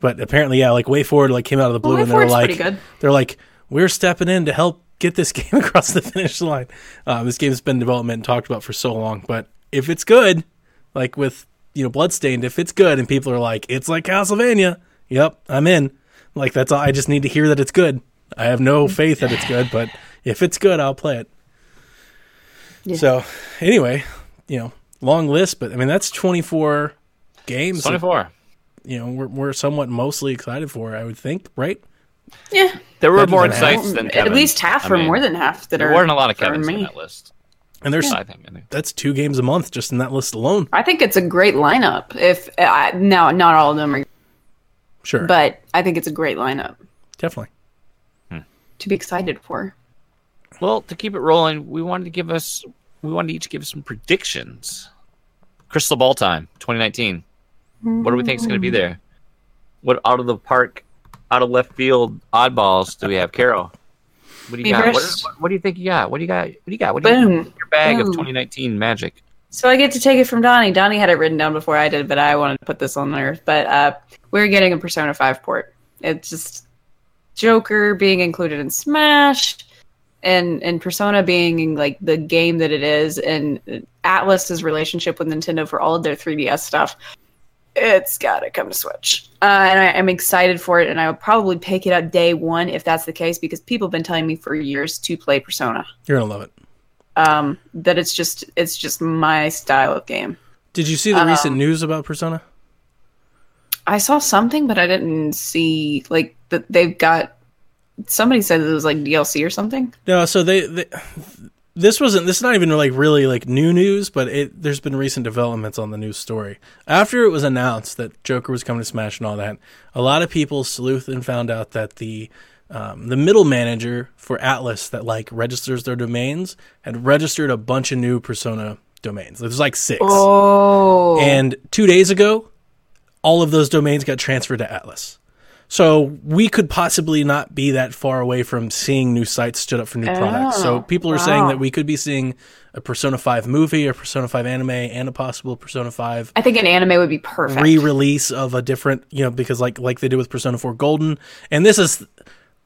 But apparently, yeah, like WayForward like came out of the blue Well, and they were like, they're like, we're stepping in to help get this *laughs* game across the finish line. Uh, this game's been in development and talked about for so long, but if it's good, like with you know Bloodstained, if it's good and people are like, it's like Castlevania, yep, I'm in. Like that's all. I just need to hear that it's good. I have no faith that it's good, but if it's good, I'll play it. Yeah. So anyway, you know, long list, but I mean that's 24 games. that, 24. you know, we're we're somewhat mostly excited for. I would think, right? Yeah, There were Better more than half. insights than at least half I or mean, more than half that There are. weren't a lot of for Kevin's me. on that list. And there's I think. That's two games a month just in that list alone. I think it's a great lineup. If uh, now, not all of them are, Sure, but I think it's a great lineup definitely. to be excited for. Well, to keep it rolling, we wanted to give us we wanted to each give some predictions. Crystal Ball time, 2019. What do we think is going to be there? What out of the park, out of left field oddballs do we have, Carol? What do you got? What, what, what do you think you got? What do you got? What do you got? What do you Boom. your bag of 2019 magic? So I get to take it from Donnie. Donnie had it written down before I did, but I wanted to put this on there. But uh, we're getting a Persona 5 port. It's just Joker being included in Smash and and Persona being like the game that it is and Atlus's relationship with Nintendo for all of their 3DS stuff. It's got to come to Switch. Uh, and I, I'm excited for it and I will probably pick it up day 1 if that's the case because people have been telling me for years to play Persona. You're gonna love it. Um, that it's just it's just my style of game. Did you see the Um, recent news about Persona? I saw something, but I didn't see like that they've got. Somebody said it was like DLC or something. No, so they, they this wasn't this is not even like really like new news, but it there's been recent developments on the news story. After it was announced that Joker was coming to Smash and all that, a lot of people sleuthed and found out that the um, the middle manager for Atlus that like registers their domains had registered a bunch of new Persona domains. There's like six. Oh, And two days ago, all of those domains got transferred to Atlus. So we could possibly not be that far away from seeing new sites stood up for new products. So Oh, people are saying that we could be seeing a Persona 5 movie, a Persona 5 anime, and a possible Persona 5 I think an anime would be perfect. re-release of a different, you know, because like like they did with Persona 4 Golden, and this is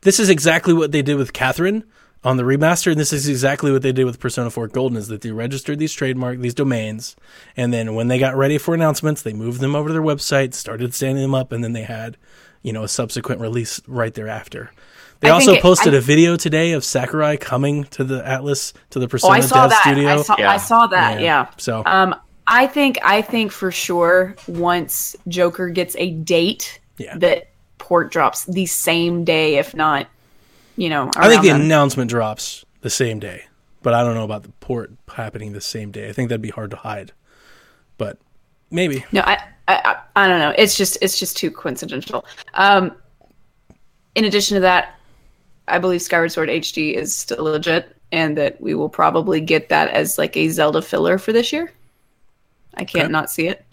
this is exactly what they did with Catherine on the remaster, and this is exactly what they did with Persona 4 Golden. Is that they registered these trademark these domains, and then when they got ready for announcements, they moved them over to their website, started standing them up, and then they had you know a subsequent release right thereafter. They I also think it- posted I- a video today of Sakurai coming to the Atlus to the oh, Persona I saw Dev that. Studio. I saw, Yeah. I saw that. Yeah. So Um, I think I think for sure once Joker gets a date, Yeah. that port drops the same day, if not, you know. I think the then. announcement drops the same day, but I don't know about the port happening the same day. I think that'd be hard to hide, but maybe. No, I I, I, I don't know. It's just it's just too coincidental. Um, in addition to that, I believe Skyward Sword HD is still legit, and that we will probably get that as like a Zelda filler for this year. I can't Okay. not see it.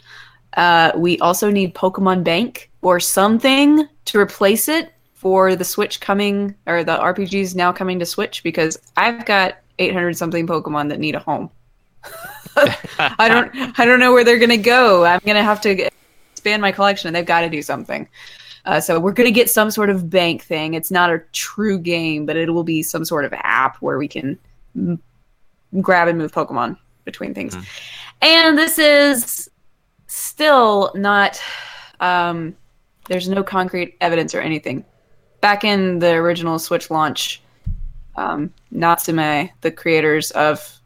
Uh, we also need Pokemon Bank or something to replace it for the Switch coming or the RPGs now coming to Switch because I've got 800 something Pokemon that need a home. *laughs* I don't I don't know where they're gonna go. I'm gonna have to expand my collection, and they've got to do something. Uh, so we're gonna get some sort of bank thing. It's not a true game, but it will be some sort of app where we can m- grab and move Pokemon between things. And this is still not. Um, there's no concrete evidence or anything. Back in the original Switch launch, um, Natsume, the creators of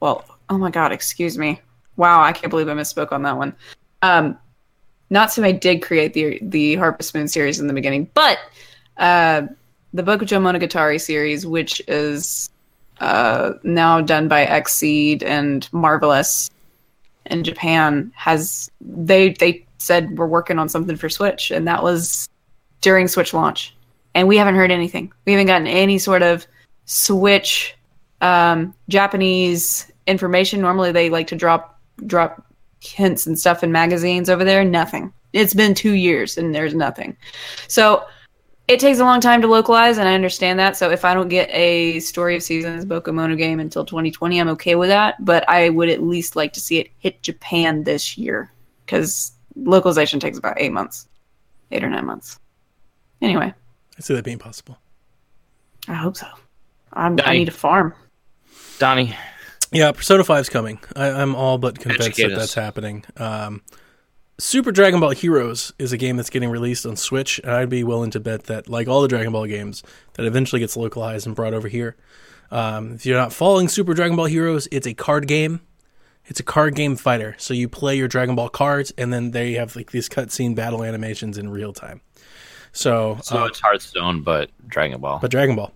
well, oh my god, excuse me. Wow, I can't believe I misspoke on that one. Um, Natsume did create the the Harvest Moon series in the beginning, but uh, the Bokujo Monogatari series, which is uh, now done by Xseed and Marvelous in Japan, has they they said we're working on something for Switch, and that was during Switch launch, and we haven't heard anything. We haven't gotten any sort of Switch um, Japanese information. Normally, they like to drop drop hints and stuff in magazines over there. Nothing. It's been two years and there's nothing. So it takes a long time to localize, and I understand that. So if I don't get a Story of Seasons Bokumono game until 2020, I'm okay with that. But I would at least like to see it hit Japan this year because localization takes about eight months, eight or nine months. Anyway, I see that being possible. I hope so. I'm, I need a farm. Donnie, Yeah, Persona 5's coming. I, I'm all but convinced Educate that us. that's happening. Um, Super Dragon Ball Heroes is a game that's getting released on Switch, and I'd be willing to bet that, like all the Dragon Ball games, that eventually gets localized and brought over here. Um, if you're not following Super Dragon Ball Heroes, it's a card game. It's a card game fighter. So you play your Dragon Ball cards, and then they have like these cutscene battle animations in real time. So, so uh, it's Hearthstone, but Dragon Ball. but Dragon Ball,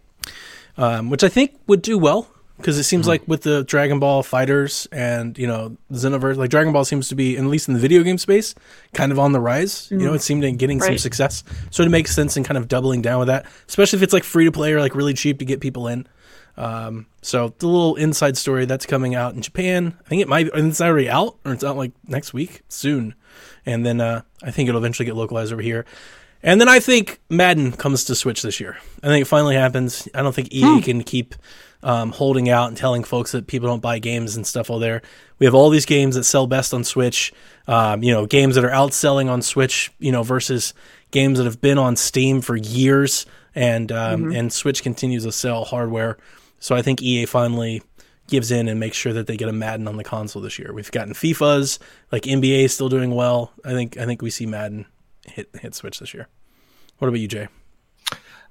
um, which I think would do well because it seems like with the Dragon Ball fighters and you know Xenoverse, like Dragon Ball seems to be at least in the video game space kind of on the rise. You know, it seemed to be getting some success, so it makes sense in kind of doubling down with that, especially if it's like free to play or like really cheap to get people in. Um, so the little inside story that's coming out in Japan, I think it might, and it's already out, or it's out like next week soon, and then uh, I think it'll eventually get localized over here. And then I think Madden comes to Switch this year. I think it finally happens. I don't think EA can keep um, holding out and telling folks that people don't buy games and stuff all there. We have all these games that sell best on Switch. Um, you know, games that are outselling on Switch. You know, versus games that have been on Steam for years, and um, and Switch continues to sell hardware. So I think EA finally gives in and makes sure that they get a Madden on the console this year. We've gotten FIFA's, like NBA is still doing well. I think I think we see Madden hit hit Switch this year. What about you, Jay?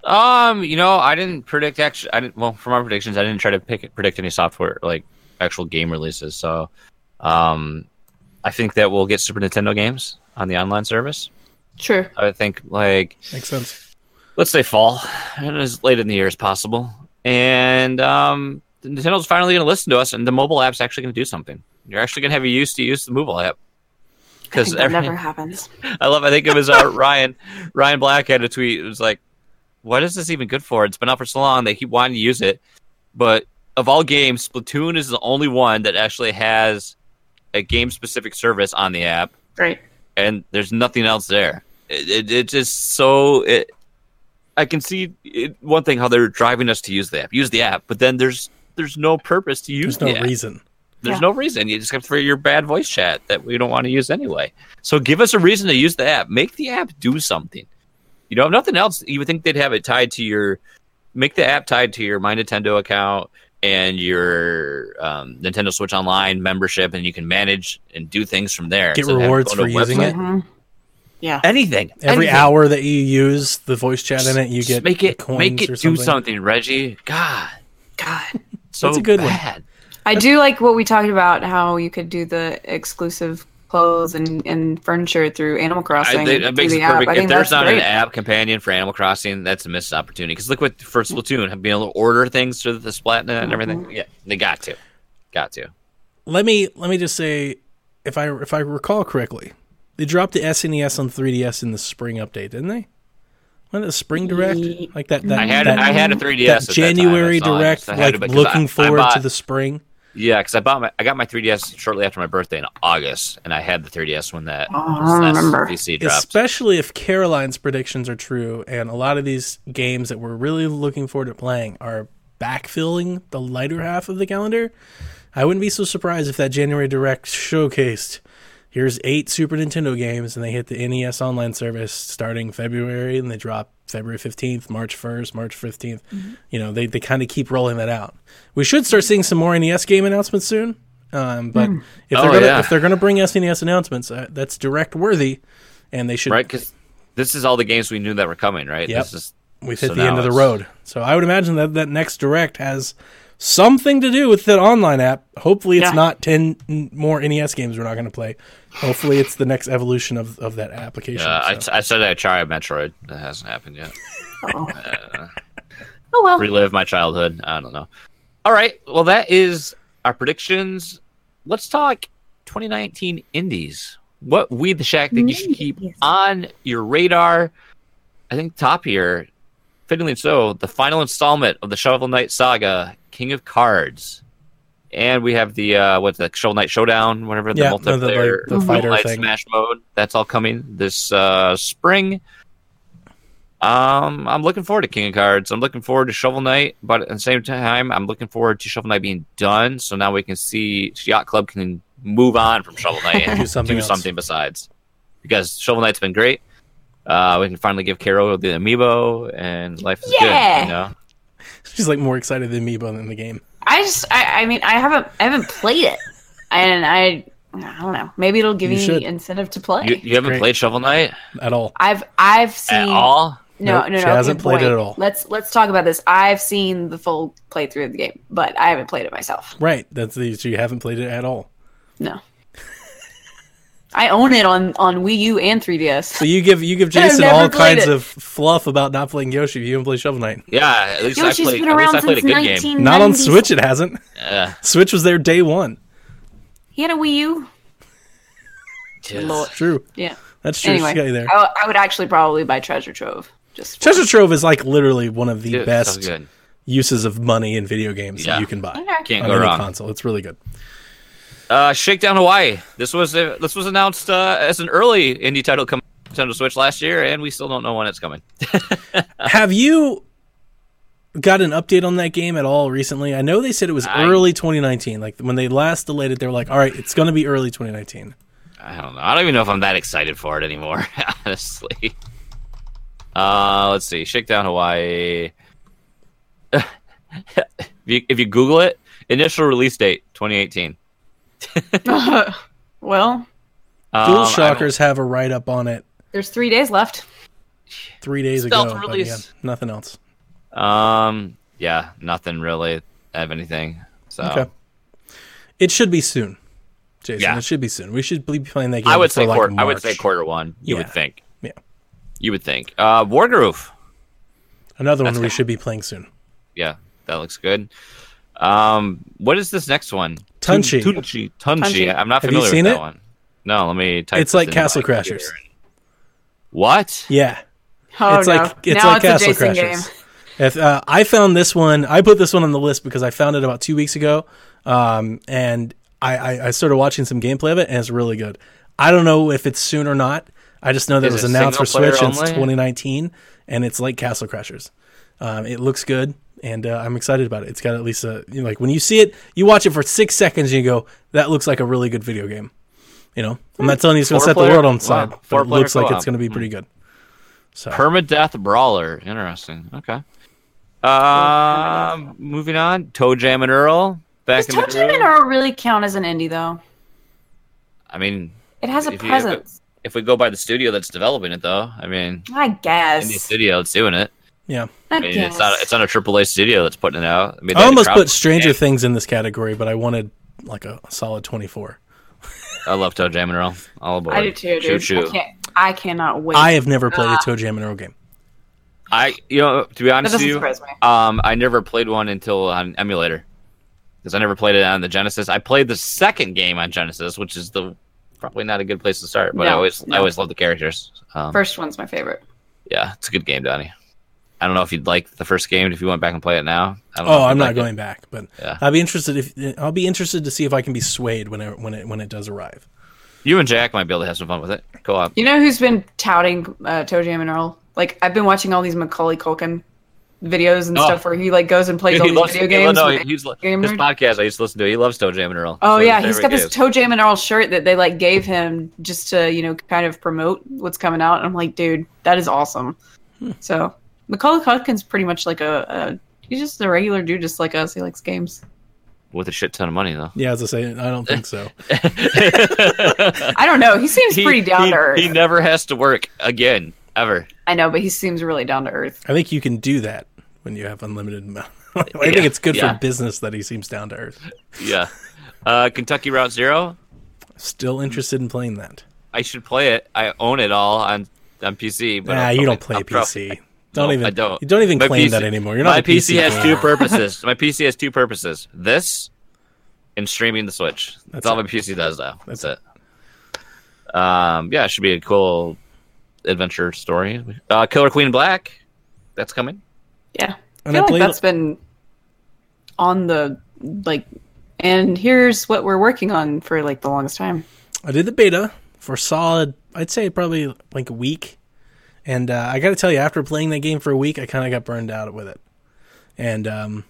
Um, you know, I didn't predict actually. I didn't. Well, from our predictions, I didn't try to pick predict any software like actual game releases. So, um, I think that we'll get Super Nintendo games on the online service. Sure. I think like Makes sense. let's say fall and as late in the year as possible. And um, Nintendo's finally going to listen to us, and the mobile app's actually going to do something. You're actually going to have a use to use the mobile app. Because think that never happens. *laughs* I love. I think it was uh, Ryan. Ryan Black had a tweet. It was like, "What is this even good for? It's been out for so long. They keep wanting to use it, but of all games, Splatoon is the only one that actually has a game-specific service on the app, Right. and there's nothing else there. It, it, it just so it. I can see it, one thing how they're driving us to use the app, use the app, but then there's there's no purpose to use There's the no app. reason. There's Yeah. no reason. You just have for your bad voice chat that we don't want to use anyway. So give us a reason to use the app. Make the app do something. You know, if nothing else, you would think they'd have it tied to your make the app tied to your My Nintendo account and your um, Nintendo Switch Online membership, and you can manage and do things from there. Get instead of having to rewards for using website. it. Mhm. Yeah. Anything. Every anything. hour that you use the voice chat in it, you get make it coins make it or do something. something, Reggie. God, God, so *laughs* That's a good one. bad. I do like what we talked about, how you could do the exclusive clothes and, and furniture through Animal Crossing. I, they, through that makes the it app. I If think there's that's not great. an app companion for Animal Crossing, that's a missed opportunity. Because look what for Splatoon, being able to order things through the Splat and everything. Mm-hmm. Yeah, they got to, got to. let me let me just say if I if I recall correctly, They dropped the SNES on 3DS in the spring update, didn't they? When the spring direct, like that. that I had that, I had a 3DS. that at that January direct, so I had to- like looking I- I forward bought- to the spring. Yeah, because I bought my I got my 3DS shortly after my birthday in August, and I had the 3DS when that Oh, remember. PC dropped. Especially if Caroline's predictions are true, and a lot of these games that we're really looking forward to playing are backfilling the lighter half of the calendar. I wouldn't be so surprised if that January Direct showcased here's eight Super Nintendo games, and they hit the NES Online service starting February, and they drop February 15th, March 1st, March 15th. You know, they, they kind of keep rolling that out. We should start seeing some more NES game announcements soon. Um, but if Oh, they're gonna yeah. if they're gonna bring SNES announcements, uh, that's direct worthy, and they should right? Because this is all the games we knew that were coming, right? Yep. This is We've hit So the end of the road. So I would imagine that that next direct has something to do with the online app. Hopefully, it's Yeah. not ten more NES games we're not going to play. Hopefully, it's the next evolution of, of that application. Uh, I, so. I said I'd try a Metroid. That hasn't happened yet. Oh well. Relive my childhood. I don't know. All right. Well, that is our predictions. Let's talk 2019 indies. What we the Shack think you should keep on your radar. I think top here, fittingly so, the final installment of the Shovel Knight saga, King of Cards. And we have the uh what's the Shovel Knight Showdown, whatever the Yeah, the- the, like, multiplayer the fighter thing. Smash mode. That's all coming this uh spring. Um, I'm looking forward to King of Cards. I'm looking forward to Shovel Knight, but at the same time, I'm looking forward to Shovel Knight being done. So now we can see Yacht Club can move on from Shovel *laughs* Knight and Do something do something besides. Because Shovel Knight's been great. Uh, we can finally give Carol the amiibo, and life is Yeah. good. You know, *laughs* She's like more excited than me than the game. I just, I, I mean, I haven't, I haven't played it, and I, I don't know. Maybe it'll give You me should. incentive to play. you, you haven't great. played Shovel Knight At all. I've, I've seen at all. No, Nope, no, she no. hasn't good played it at all. Let's let's talk about this. I've seen the full playthrough of the game, but I haven't played it myself. Right. That's the so you haven't played it at all. No. I own it on on Wii U and 3DS. So you give you give *laughs* I've Jason all kinds it. of fluff about not playing Yoshi. if You haven't played Shovel Knight. Yeah, at least I played. been At least I played a good game. Not on Switch. It hasn't. Yeah. Switch was there day one. He had a Wii U. Jeez. Lord. True. Yeah. That's true. Anyway, got you there. I, I would actually probably buy Treasure Trove. Just Treasure Trove is like literally one of the Dude, best uses of money in video games Yeah. that you can buy Okay. Can't on go any wrong. console. It's really good. Uh, Shakedown Hawaii. This was uh, this was announced uh, as an early indie title coming to Nintendo Switch last year, and we still don't know when it's coming. *laughs* Have you got an update on that game at all recently? I know they said it was I- early 2019. Like when they last delayed it, they were like, "All right, it's going to be early 2019." I don't know. I don't even know if I'm that excited for it anymore, *laughs* honestly. Uh, let's see. Shakedown Hawaii. *laughs* if, you, if you Google it, initial release date 2018. *laughs* well, Um, Dual I Shockers have a write up on it there's three days left. three days Stealth ago. release. yeah, nothing else. Um, yeah, nothing really of anything. So Okay. It should be soon, Jason. Yeah. It should be soon. We should be playing that game. I would say like, quarter. I would say quarter one. You would think. Yeah. You would think. Uh, Wargroove. Another one we good. should be playing soon. Yeah, that looks good. Um, what is this next one? Tunche. Tun- Tunche. Tunche. Tunche. I'm not Have you familiar seen with it? that one. No, let me type. It's this like into my Castle computer. Crashers. What? Yeah. Oh it's no! like it's now like it's Castle a Jason Crashers. game. If uh, I found this one, I put this one on the list because I found it about two weeks ago, um, and I, I, I started watching some gameplay of it, and it's really good. I don't know if it's soon or not. I just know that Is it was announced for single player Switch. and It's only? 2019, and it's like Castle Crashers. Um, it looks good, and uh, I'm excited about it. It's got at least a you know, like when you see it, you watch it for six seconds, and you go, "That looks like a really good video game." You know, I'm not telling you it's going to set the world on wow, but it looks like co-op. it's going to be pretty good. So Permadeath Brawler. Interesting. Okay. Um, moving on. ToeJam and Earl. Back Does in the ToeJam and. Earl really count as an indie though? I mean, It has a If you- presence. if we go by the studio that's developing it, though, I mean, I guess. indie studio that's doing it. Yeah, I I mean, guess. it's not it's not a AAA studio that's putting it out. I, mean, I almost put Stranger Yeah, Things in this category, but I wanted like a solid 24. I love ToeJam and Earl. All aboard. I do too, dude. choo. I can't. I cannot wait. I have never played Ah. a Toe Jam and Earl game. I, you know, to be honest with you, um, I never played one until on emulator because I never played it on the Genesis. I played the second game on Genesis, which is the probably not a good place to start. But I always no. I always love the characters. Um, First one's my favorite. yeah, it's a good game, Donnie. I don't know if you'd like the first game if you went back and play it now. I don't know Oh, if I'm not like it. going back, but Yeah. I'll be interested if I'll be interested to see if I can be swayed when it when it when it does arrive. You and Jack might be able to have some fun with it. Go on. You know who's been touting uh, ToeJam and Earl? Like I've been watching all these Macaulay Culkin videos and Oh. stuff where he like goes and plays He all these loves- video he lo- games. no, with he's, game his nerd. podcast I used to listen to. He loves ToeJam and Earl. Oh It's yeah, he's got favorite this games. Toe Jam and Earl shirt that they like gave him just to you know kind of promote what's coming out. And I'm like, dude, that is awesome. Hmm. So Macaulay Culkin's pretty much like a, a he's just a regular dude, just like us. He likes games. with a shit ton of money though. Yeah, as I say, I don't think so. *laughs* I don't know. He seems he, pretty down he- to earth. he never has to work again ever. I know, but he seems really down to earth. I think you can do that when you have unlimited amount. *laughs* I Yeah, think it's good yeah. for business that he seems down to earth. Yeah. Uh, Kentucky Route Zero. Still interested in playing that. I should play it. I own it all on on PC. But Nah, I'll you don't play I'll PC. probably- Don't No, even. I don't. You don't even My claim PC that anymore. You're not my a PC, PC has gamer. two *laughs* purposes. my PC has two purposes. This and streaming the Switch. That's, That's all it. my PC does now. That's, That's it. Um, yeah, it should be a cool adventure story. Uh, Killer Queen Black. That's coming. Yeah, I And I feel like that's been on the like. And here's what we're working on for like the longest time. I did the beta for solid. I'd say probably like a week, and uh, I got to tell you, after playing that game for a week, I kind of got burned out with it. And um,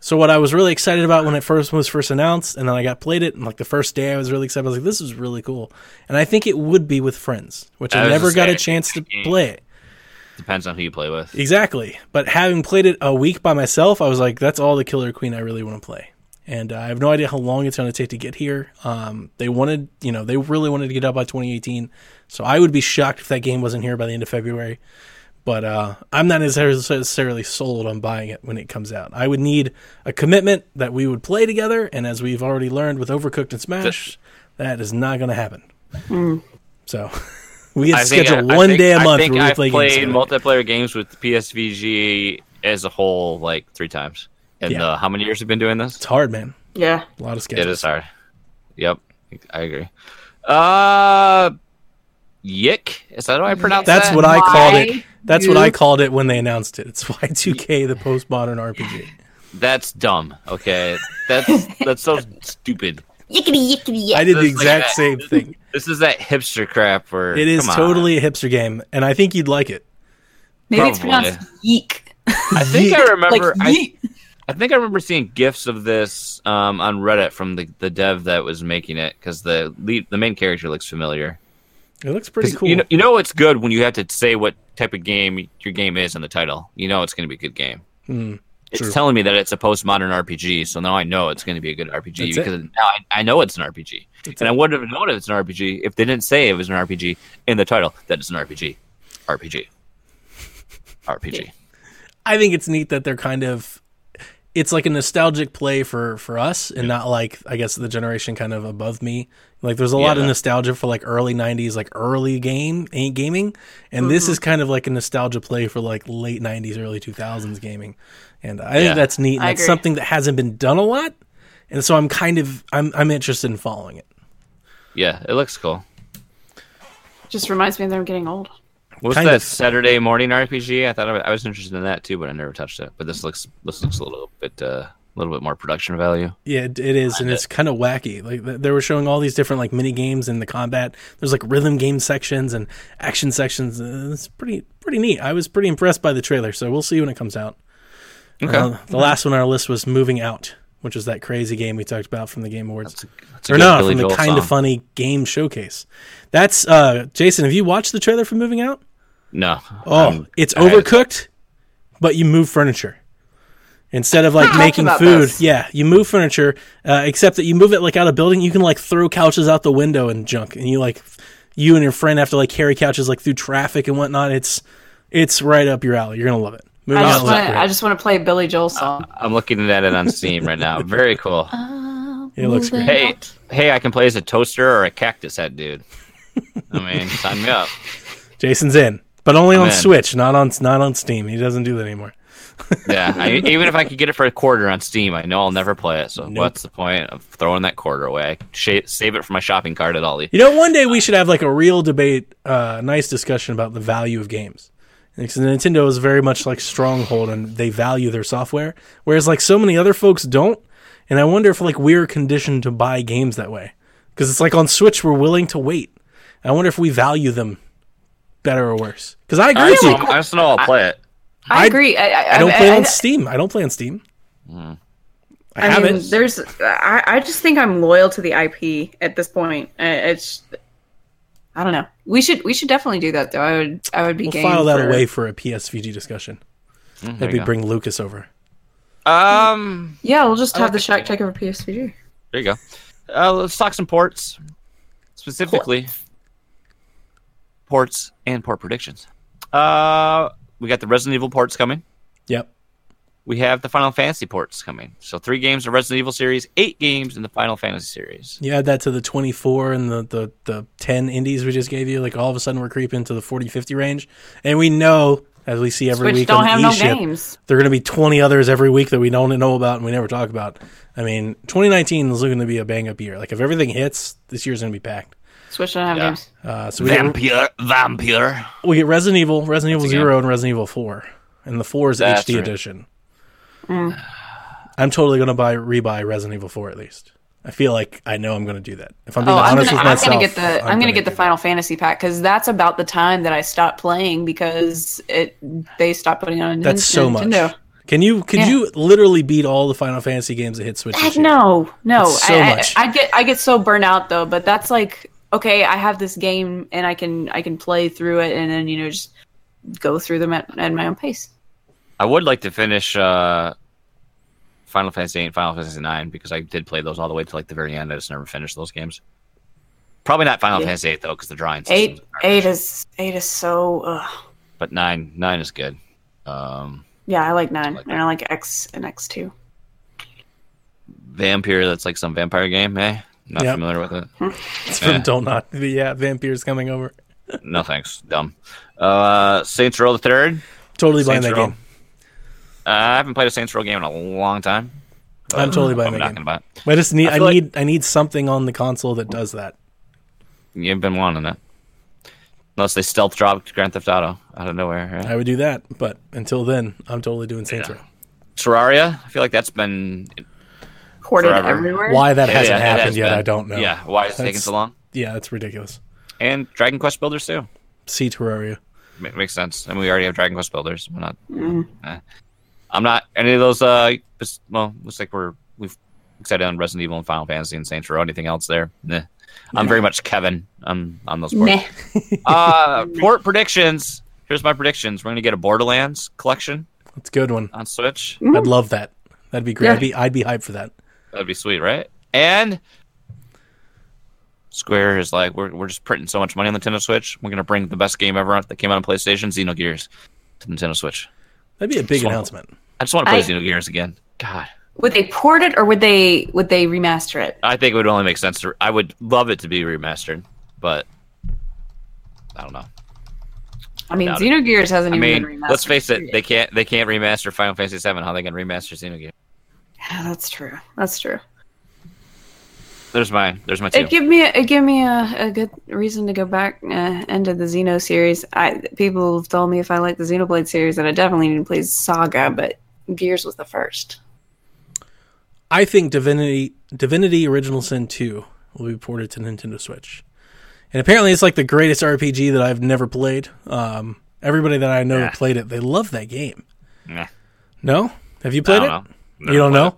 so, what I was really excited about when it first was first announced, and then I got played it, and like the first day, I was really excited. I was like, "This is really cool," and I think it would be with friends, which I I, never got a chance to play it. Depends on who you play with. Exactly. But having played it a week by myself, I was like, that's all the Killer Queen I really want to play. And uh, I have no idea how long it's going to take to get here. Um, they wanted, you know, they really wanted to get out by 2018. So I would be shocked if that game wasn't here by the end of February. But uh, I'm not necessarily sold on buying it when it comes out. I would need a commitment that we would play together. And as we've already learned with Overcooked and Smash, that is not going to happen. So *laughs* we I have think- scheduled one think- day a month think where we I've play played games. together. multiplayer games with PSVG as a whole like three times. And Yeah. uh, how many years have been doing this? It's hard, man. Yeah, A lot of It schedules. is hard. Yep, I agree. Uh, YIIK. Is that how I pronounce that? That's that? what I called it. Why That's what I called it when they announced it. It's Y2K, the postmodern RPG. That's dumb. Okay, that's that's so stupid. yickety yickety. I did the This is like exact that. same thing. This is that hipster crap. Where It is come on. totally a hipster game, and I think you'd like it. Maybe it's Probably. pronounced yeek. I think I remember. like I, yeet. I think I remember seeing gifs of this um, on Reddit from the, the dev that was making it because the lead, the main character looks familiar. It looks pretty cool. You know, you know it's good when you have to say what type of game your game is in the title. You know it's going to be a good game. Hmm, it's true. telling me that it's a postmodern RPG, so now I know it's going to be a good RPG That's it. because now I, I know it's an RPG, That's and it. I wouldn't have known if it's an RPG if they didn't say it was an RPG in the title. That it's an RPG, RPG, RPG. I think it's neat that they're kind of. It's like a nostalgic play for for us, and not like I guess the generation kind of above me. Like there's a lot of nostalgia for like early '90s, like early game eh, gaming, and this is kind of like a nostalgia play for like late '90s, early 2000s gaming. And I Yeah. think that's neat. And I that's agree. something that hasn't been done a lot, and so I'm kind of I'm I'm interested in following it. Yeah, it looks cool. Just reminds me that I'm getting old. What's that of. Saturday morning RPG? I thought I, I was interested in that too, but I never touched it. But this looks this looks a little bit uh, a little bit more production value. Yeah, it, is, and it's kind of wacky. Like they were showing all these different like mini games in the combat. There's like rhythm game sections and action sections. Uh, It's pretty pretty neat. I was pretty impressed by the trailer, so we'll see when it comes out. Okay, Uh, the last one on our list was Moving Out, which was that crazy game we talked about from the Game Awards, That's a, that's a or no, Billy from the kind of funny game showcase. That's uh, Jason. Have you watched the trailer for Moving Out? No, Oh, I'm- it's I had- overcooked, but you move furniture. Instead of like talked making food, this. yeah, you move furniture. Uh, except that you move it like out of building. You can like throw couches out the window and junk, and you like you and your friend have to like carry couches like through traffic and whatnot. It's it's right up your alley. You're gonna love it. Moving I just wanna, I just want to play Billy Joel song. I'm looking at it on Steam right now. Very cool. *laughs* it looks great. Hey, hey, I can play as a toaster or a cactus head dude. I mean, sign me up. *laughs* Jason's in, but only I'm on in. Switch, not on not on Steam. He doesn't do that anymore. *laughs* Yeah, I, even if I could get it for a quarter on Steam, I know I'll never play it. So Nope. what's the point of throwing that quarter away? Sh- save it for my shopping cart at Aldi. You know, one day we should have like a real debate, uh, nice discussion about the value of games. Because Nintendo is very much like stronghold, and they value their software, whereas like so many other folks don't. And I wonder if like we're conditioned to buy games that way, because it's like on Switch we're willing to wait. I wonder if we value them better or worse. Because I agree I with just, you. know, I just know I'll play it. I, I- agree. I, I, I don't play I, on Steam. I don't play on Steam. I, I have mean, there's. I, I just think I'm loyal to the IP at this point. Uh, It's. I don't know. We should. We should definitely do that though. I would. I would be. We'll game file that for- away for a PSVG discussion. Mm, there Maybe bring Lucas over. Um, Yeah, we'll just have like the the Shack game. take over PSVG. there you go. Uh, let's talk some ports, specifically ports and port predictions. Uh, we got the Resident Evil ports coming. Yep. We have the Final Fantasy ports coming. So three games in the Resident Evil series, eight games in the Final Fantasy series. You add that to the 24 and the, the, the 10 indies we just gave you. Like all of a sudden we're creeping to the 40, 50 range. And we know, as we see every Switch week don't on have the no games. there are going to be 20 others every week that we don't know about and we never talk about. I mean, 2019 is looking to be a bang up year. Like if everything hits, this year's going to be packed. Switch don't have Yeah. games. Uh, so we get, Vampyr, Vampyr. we get Resident Evil, Resident Evil That's a game. 0, and Resident Evil 4. And the 4 is That's HD right. edition. I'm totally going to buy rebuy Resident Evil 4 at least. I feel like I know I'm going to do that. If I'm being Oh, I'm honest gonna, with I'm myself, gonna get the I'm, gonna get the do Final Fantasy pack because that's about the time that I stopped playing because it they stopped putting on. A new. That's so Nintendo. much. Can you could Yeah. you literally beat all the Final Fantasy games that hit Switch? Heck this no, no. That's so I, I- much. I, get I get so burnt out though, but that's like okay, I have this game and I can I can play through it and then you know just go through them at, at my own pace. I would like to finish uh, Final Fantasy 8 and Final Fantasy 9 because I did play those all the way to like the very end. I just never finished those games. Probably not Final Yeah. Fantasy 8 though because the drawing Eight systems are garbage. eight is eight is so ugh. but 9 9 is good. Um, yeah. I like nine like and I like X and X two. Vampyr, that's like some vampire game, eh? Not Yep. familiar with it. It's *laughs* from Yeah. Don't. Yeah, Vampyr's coming over. *laughs* No thanks, dumb. Uh, Saints Row the Third. Totally buying Saints that Row. game. Uh, I haven't played a Saints Row game in a long time. I'm totally buying I'm that not game. buy it. I just need I I, like- need I need something on the console that does that. You've been wanting it. Unless they stealth dropped Grand Theft Auto out of nowhere. Right? I would do that, but until then, I'm totally doing Saints Yeah. Row. Terraria, I feel like that's been Ported Forever. everywhere. Why that It- hasn't it has happened yet, been. I don't know. Yeah, why it's taking so long? yeah, that's ridiculous. And Dragon Quest Builders too. See Terraria. Ma- makes sense. I And we already have Dragon Quest Builders. We're not. Mm. eh. I'm not any of those. Uh, well, looks like we're we've excited on Resident Evil and Final Fantasy and Saints Row. Anything else there? Nah. I'm very much Kevin on on those ports. *laughs* Meh. uh, port predictions. Here's my predictions. We're gonna get a Borderlands collection That's a good one. on Switch. I'd love that. That'd be great. Yeah. I'd be I'd be hyped for that. That'd be sweet, right? And Square is like, we're, we're just printing so much money on the Nintendo Switch. We're gonna bring the best game ever that came out on PlayStation, Xenogears, to Nintendo Switch. That'd be a big Swamp. announcement. I just want to play I- Xenogears again. God, Would they port it or would they would they remaster it? I think it would only make sense to. I would love it to be remastered, but I don't know. I mean, Doubt it. Xenogears hasn't I even mean, been remastered. let's face it, they can't they can't remaster Final Fantasy VII. How they can remaster Xenogears? Yeah, that's true. That's true. There's my there's my two. It give me a, it give me a, a good reason to go back uh, into the Xeno series. I people have told me if I like the Xenoblade series that I definitely need to play Saga, but Gears was the first. I think Divinity Divinity Original Sin 2 will be ported to Nintendo Switch. And apparently it's like the greatest RPG that I've never played. Um, everybody that I know Nah. played it, they love that game. Nah, No? Have you I played don't it? know. You don't know? it.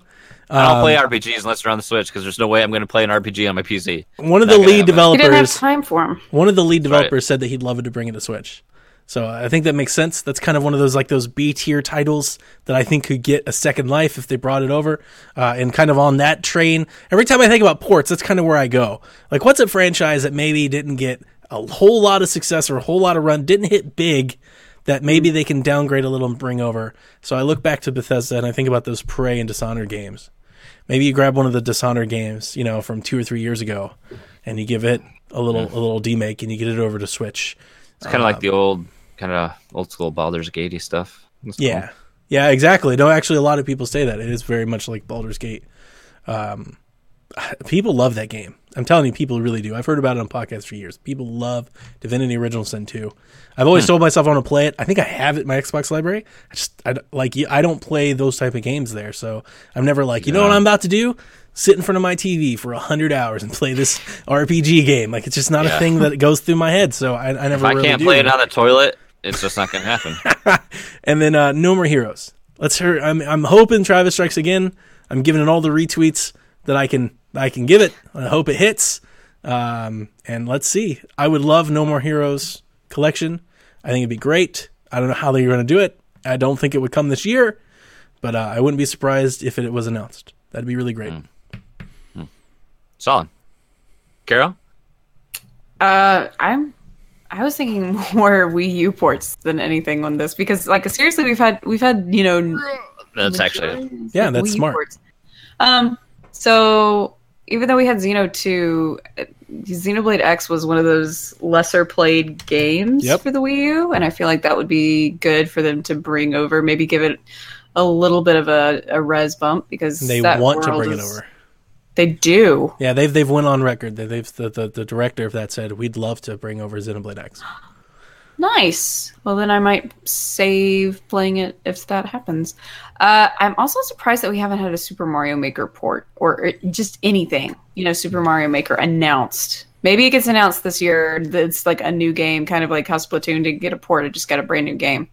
I don't Um, play RPGs unless they're on the Switch because there's no way I'm going to play an RPG on my PC. One of the lead happen. He didn't have developers time for him. One of the lead That's right. developers said that he'd love it to bring it to Switch. So I think that makes sense. That's kind of one of those like those B tier titles that I think could get a second life if they brought it over. Uh, and kind of on that train, every time I think about ports, that's kind of where I go. Like, what's a franchise that maybe didn't get a whole lot of success or a whole lot of run, didn't hit big, that maybe they can downgrade a little and bring over? So I look back to Bethesda and I think about those Prey and Dishonored games. Maybe you grab one of the Dishonored games, you know, from two or three years ago, and you give it a little a little demake, and you get it over to Switch. It's kind of like the old, kind of old school Baldur's Gatey stuff. That's Yeah, Yeah, exactly. No, actually, a lot of people say that it is very much like Baldur's Gate. Um, people love that game. I'm telling you, people really do. I've heard about it on podcasts for years. People love Divinity Original Sin 2. I've always told myself I want to play it. I think I have it in my Xbox library. I just I, don't- like I don't play those type of games there, so I'm never like, you know what I'm about to do? Sit in front of my TV for hundred hours and play this *laughs* RPG game. Like it's just not a thing that goes through my head. So I, I never. If I really can't play it on the toilet, it's just not going to happen. *laughs* And then uh, no more heroes. Let's hear. I'm I'm hoping Travis strikes again. I'm giving it all the retweets that I can I can give it. I hope it hits. Um, and let's see. I would love no more heroes collection. I think it'd be great. I don't know how they're going to do it. I don't think it would come this year, but uh, I wouldn't be surprised if it was announced. That'd be really great. Solid. Carol? Uh, I'm. I was thinking *laughs* more Wii U ports than anything on this because, like, seriously, we've had we've had you know That's actually. Yeah, that's Wii smart. ports. Um, so even though we had Xeno two, uh, Xenoblade X was one of those lesser played games Yep. for the Wii U, and I feel like that would be good for them to bring over. Maybe give it a little bit of a, a res bump because They want to bring it over. They do. Yeah, they've they've went on record. They- They've the, the the director of that said we'd love to bring over Xenoblade X. Nice. Well, then I might save playing it if that happens. Uh, I'm also surprised that we haven't had a Super Mario Maker port or just anything, you know, Super Mario Maker announced. Maybe it gets announced this year. It's like a new game, kind of like how Splatoon didn't get a port; it just got a brand new game.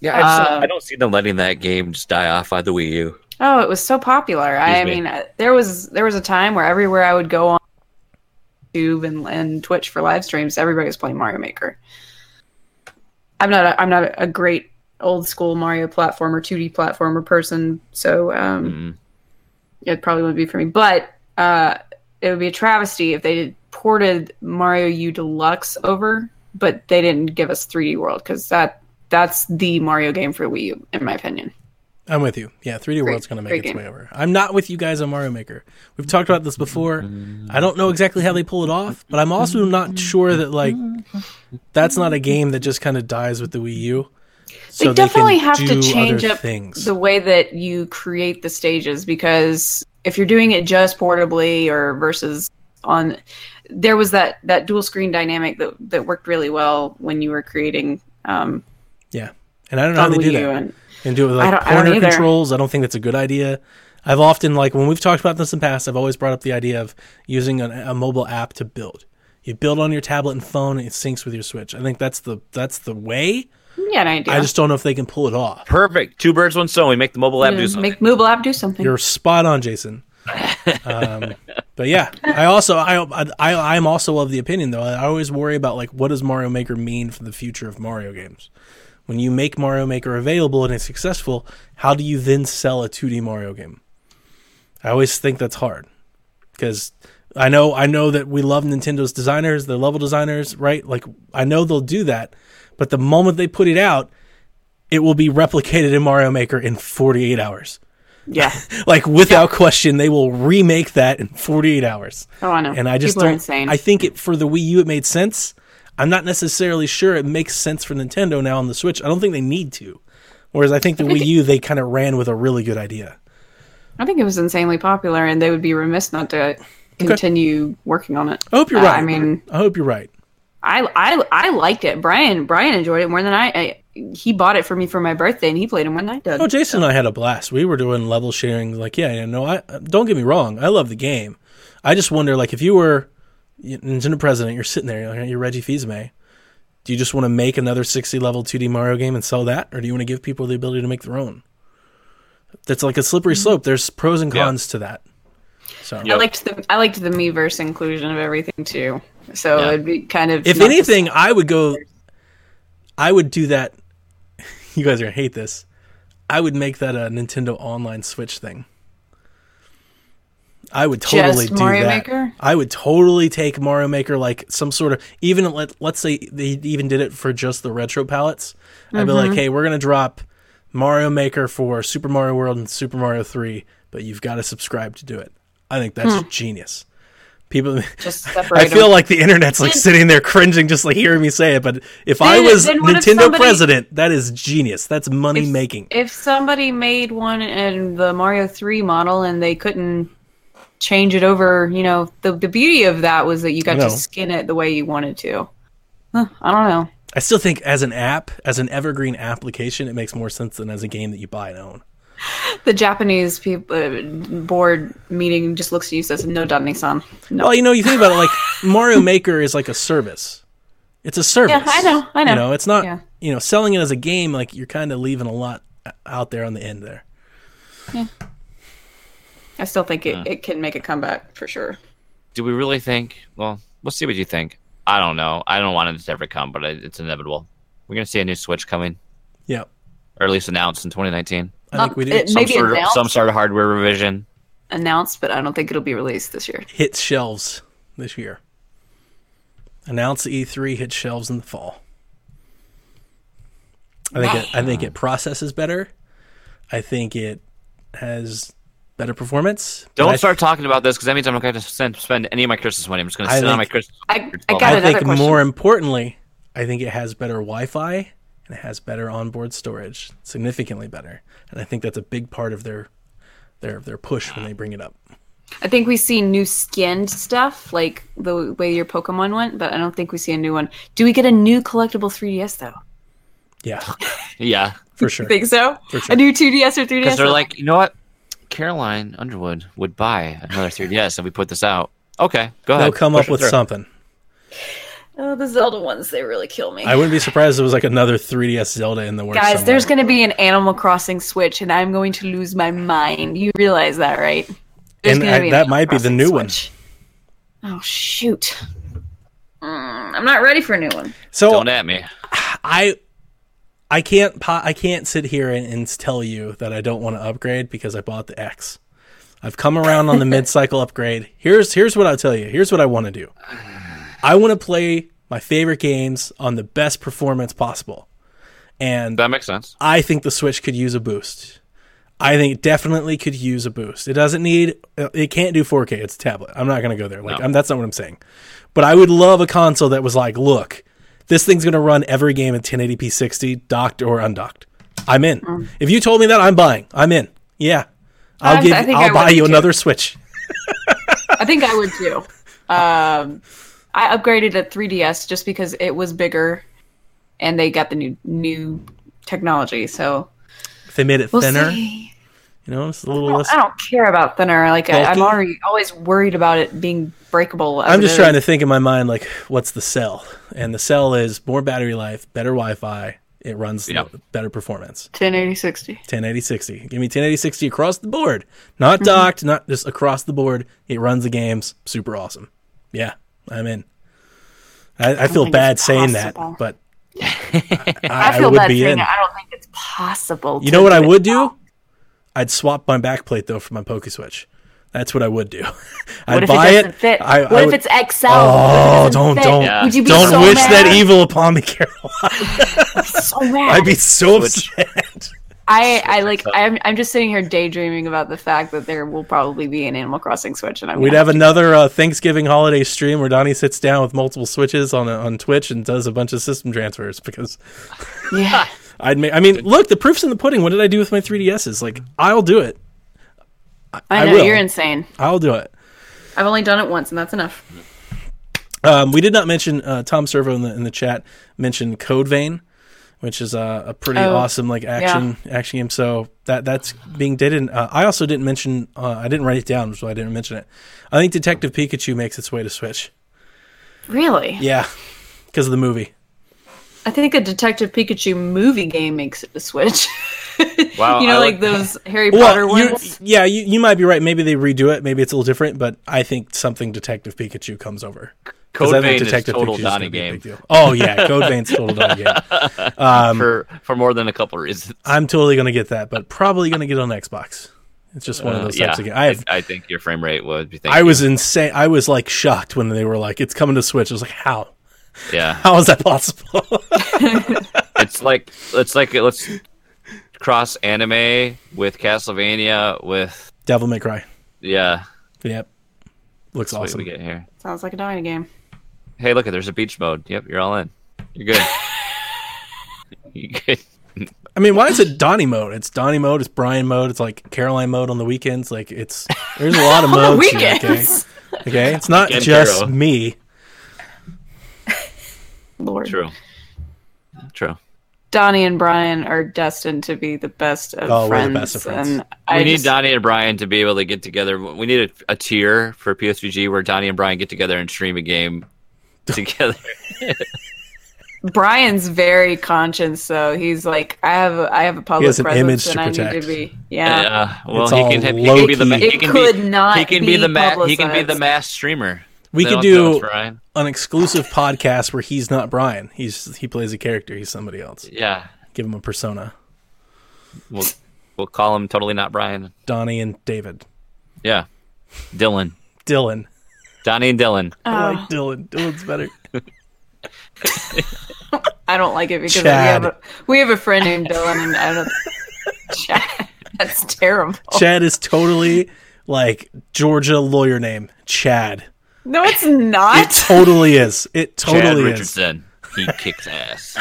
Yeah, I, just, Uh, I don't see them letting that game just die off by the Wii U. Oh, it was so popular. I Excuse me. mean, uh, there was there was a time where everywhere I would go on YouTube and, and Twitch for live streams, everybody was playing Mario Maker. I'm not a, I'm not a great old school Mario platformer, 2D platformer person, so um, Mm. it probably wouldn't be for me. But uh, it would be a travesty if they ported Mario U Deluxe over, but they didn't give us 3D World because that that's the Mario game for Wii U, in my opinion. I'm with you. Yeah, 3D Great- World's going to make its game. way over. I'm not with you guys on Mario Maker. We've talked about this before. I don't know exactly how they pull it off, but I'm also not sure that like that's not a game that just kind of dies with the Wii U. So they definitely can have to change up things. the way that you create the stages because if you're doing it just portably or versus on there was that that dual screen dynamic that that worked really well when you were creating um yeah, and I don't know how they do Wii U that. and and do it with I like don't- I don't corner controls. I don't think that's a good idea. I've often like when we've talked about this in the past, I've always brought up the idea of using an, a mobile app to build. You build on your tablet and phone, and it syncs with your Switch. I think that's the that's the way. yeah, an idea. I just don't know if they can pull it off. Perfect. Two birds, one stone. We make the mobile app Yeah, do something. make mobile app do something. You're spot on, Jason. *laughs* um, but yeah, I also I, I I'm also of the opinion though. I always worry about like what does Mario Maker mean for the future of Mario games. When you make Mario Maker available and it's successful, how do you then sell a 2D Mario game? I always think that's hard because I know I know that we love Nintendo's designers, the level designers, right? Like I know they'll do that, but the moment they put it out, it will be replicated in Mario Maker in 48 hours yeah. *laughs* like without question they will remake that in 48 hours Oh, I know. and i just People don't i think it for the wii u it made sense i'm not necessarily sure it makes sense for nintendo now on the switch. I don't think they need to. Whereas i think the wii u they kind of ran with a really good idea. I think it was insanely popular, and they would be remiss not to continue working on it. i hope you're Uh, right. I mean, i hope you're right. I, I I liked it. Brian Brian enjoyed it more than I, I. He bought it for me for my birthday, and he played it more than I did. oh jason and i had a blast. We were doing level sharing like yeah you know i don't get me wrong. I love the game. I just wonder like if you were nintendo president you're sitting there you're, you're reggie fils-aimé do you just want to make another 60 level 2d mario game and sell that or do you want to give people the ability to make their own that's like a slippery Mm-hmm. slope there's pros and Yeah. cons to that so Yep. I liked the I liked the Miiverse inclusion of everything too. So Yeah. it'd be kind of if not anything i would go i would do that *laughs* you guys are gonna hate this i would make that a nintendo online switch thing i would Just totally do Mario that Maker? i would totally take mario maker like some sort of even let, let's say they even did it for just the retro palettes i'd be Mm-hmm. like hey we're gonna drop mario maker for super mario world and super mario 3 but you've got to subscribe to do it i think that's Hmm. genius People, Just *laughs* I feel them. like the internet's like sitting there cringing just like hearing me say it. But if I was then what if Nintendo somebody- president, that is genius. That's money making. if somebody made one in the Mario 3 model and they couldn't change it over, you know, the the beauty of that was that you got to skin it the way you wanted to. Huh, I don't know. I still think as an app, as an evergreen application, it makes more sense than as a game that you buy and own. *laughs* The Japanese people uh, board meeting just looks at you and says, "No, Dani-san." No. Well, you know, you think about it, like *laughs* Mario Maker is like a service. It's a service. Yeah, I know, I know. You know, it's not. Yeah. You know, selling it as a game, like you're kind of leaving a lot out there on the end there. I still think it, it can make a comeback for sure. Do we really think? Well, we'll see what you think. I don't know. I don't want it to ever come, but it's inevitable. We're gonna see a new Switch coming, Yeah, or at least announced in 2019. I Not- think we do. Uh, it- Some Maybe sort of announced. some sort of hardware revision. Announced, but I don't think it'll be released this year. Hits shelves this year. Announce the E3 hits shelves in the fall. I think it, I think it processes better. I think it has better performance. Don't I, start talking about this because that means I'm not going to spend, spend any of my Christmas money. I'm just going to I sit on my Christmas. I, I Well, got I think question. more importantly, I think it has better Wi-Fi and it has better onboard storage, significantly better. And I think that's a big part of their their their push when they bring it up. I think we see new skinned stuff, like the way your Pokemon went, but I don't think we see a new one. Do we get a new collectible 3DS though? Yeah, *laughs* Yeah, for sure. Think so? For sure. A new 2DS or 3DS? because they're like, you know what? Caroline Underwood would buy another 3DS if we put this out. Okay, go ahead. They'll come Push up with through. something. oh, the Zelda ones, they really kill me. I wouldn't be surprised if it was like another 3DS Zelda in the works. Guys, somewhere. there's going to be an Animal Crossing Switch, and I'm going to lose my mind. You realize that, right? There's And I- an that Animal might be the Crossing new one. Switch. Oh shoot! Mm, I'm not ready for a new one. so Don't at me. I I can't po- I can't sit here and, and tell you that I don't want to upgrade because I bought the X. I've come around on the *laughs* mid-cycle upgrade. Here's here's what I'll tell you. Here's what I want to do. I want to play my favorite games on the best performance possible. And That makes sense. I think the Switch could use a boost. I think it definitely could use a boost. It doesn't need, it can't do 4K. It's a tablet. I'm not going to go there. Like, No. I'm, that's not what I'm saying. But I would love a console that was like, look, this thing's going to run every game in 1080p 60, docked or undocked. I'm in. If you told me that, I'm buying. I'm in. Yeah, I'll I- give. I i'll I buy you too. another Switch. I think I would too. Um, I upgraded a 3DS just because it was bigger, and they got the new new technology. So If they made it we'll thinner, see. You know, it's a little less. I don't care about thinner. Like I, I'm already always worried about it being breakable. I'm just trying to think in my mind, like, what's the sell? And the sell is more battery life, better Wi-Fi. It runs Yeah. better performance. 1080 60. 1080 60. Give me 1080 60 across the board. Not mm-hmm. docked, not just across the board. It runs the games. Super awesome. Yeah, I'm in. I, I, feel think bad it's saying that, but *laughs* I, I, I feel would bad be saying in. it. I don't think it's possible. You know what I would do? I'd swap my backplate though for my Poke Switch. That's what I would do. *laughs* I'd What if buy it doesn't it. fit? I, what I if would- it's XL? Oh, it don't fit? don't Yeah. Would you be don't so wish mad? that evil upon me, *laughs* Caroline. So mad. I'd be so Switch. upset. I, I like. I'm, I'm just sitting here daydreaming about the fact that there will probably be an Animal Crossing Switch, and I'm. We'd gonna have another uh, Thanksgiving holiday stream where Donnie sits down with multiple switches on on Twitch and does a bunch of system transfers because Yeah. *laughs* I'd make. I mean, look, the proof's in the pudding. What did I do with my 3DSs? Like, I'll do it. I I know will. you're insane. I'll do it. I've only done it once, and that's enough. Um, we did not mention uh, Tom Servo in the in the chat mentioned Code Vein, which is a, a pretty Oh, awesome like action action game. So that that's being dated. Uh, I also didn't mention. Uh, I didn't write it down, so I didn't mention it. I think Detective Pikachu makes its way to Switch. Really? Yeah, because of the movie. I think a Detective Pikachu movie game makes it to Switch. *laughs* Wow, you know, I like like- those Harry Potter Well, you, ones. yeah, you, you might be right. Maybe they redo it. Maybe it's a little different, but I think something Detective Pikachu comes over. 'Cause Code I think Vein is Detective total Pikachu's Donnie a game. big deal. Oh yeah, Code Vein's total Donnie game. *laughs* Um, for for more than a couple reasons. I'm totally gonna get that, but probably gonna get it on Xbox. It's just one of Uh, those yeah, types of games. I have. I, I think your frame rate would be. I was insane. I was like shocked when they were like, "It's coming to Switch." I was like, "How? Yeah. How is that possible?" *laughs* It's like it's like let's cross anime with Castlevania with Devil May Cry. yeah. Yep. Looks That's what awesome. we get here. Sounds like a dying game. Hey, look, there's a beach mode. Yep, you're all in. You're good. *laughs* you good. I mean, why is it Donnie mode? It's Donnie mode. It's Brian mode. It's like Caroline mode on the weekends. Like it's there's a lot of On *laughs* the modes. Here, okay? okay, it's not Weekend just hero. me. Lord. True. True. Donnie and Brian are destined to be the best of Oh, we're the friends. best of friends. And We I need just, Donnie and Brian to be able to get together. We need a, a tier for PSVG where Donnie and Brian get together and stream a game *laughs* together. Brian's very conscious, so he's like, I have a, I have a public has an presence, image to and I need protect. to be. Yeah, Uh, well, It's he all can, he can be the he it can could be not. he can be, the ma- he can be the mass streamer. We They could don't do know it's Brian. an exclusive podcast where he's not Brian. He's he plays a character. He's somebody else. Yeah, Give him a persona. we'll we'll call him totally not Brian. Donnie and David. Yeah, Dylan, Dylan. Donnie and Dylan. *laughs* Oh. I Oh, like Dylan. Dylan's better. *laughs* I don't like it because we have, a, we have a friend named Dylan, and I don't. Chad, that's terrible. Chad is totally like Georgia lawyer name. Chad. No, it's not. It totally is. It Chad totally is. Richardson. He kicks ass.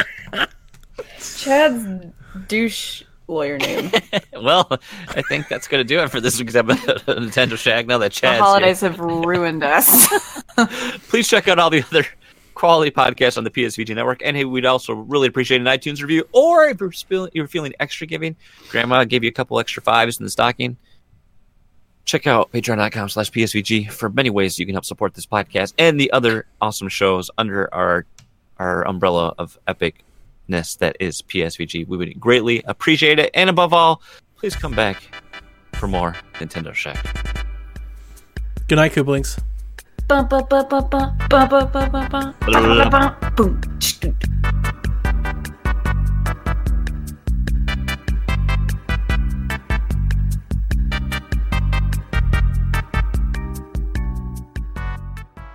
Chad's douche lawyer name. *laughs* well, I think that's going to do it for this week's episode of Nintendo Shack. Now that The Chad's holidays have ruined us. *laughs* please check out all the other quality podcasts on the PSVG network. And hey, we'd also really appreciate an iTunes review. Or if you're, feeling, you're feeling extra giving, Grandma gave you a couple extra fives in the stocking check out patreon.com slash psvg for many ways you can help support this podcast and the other awesome shows under our our umbrella of epicness that is psvg we would greatly appreciate it and above all please come back for more nintendo shack good night kooblings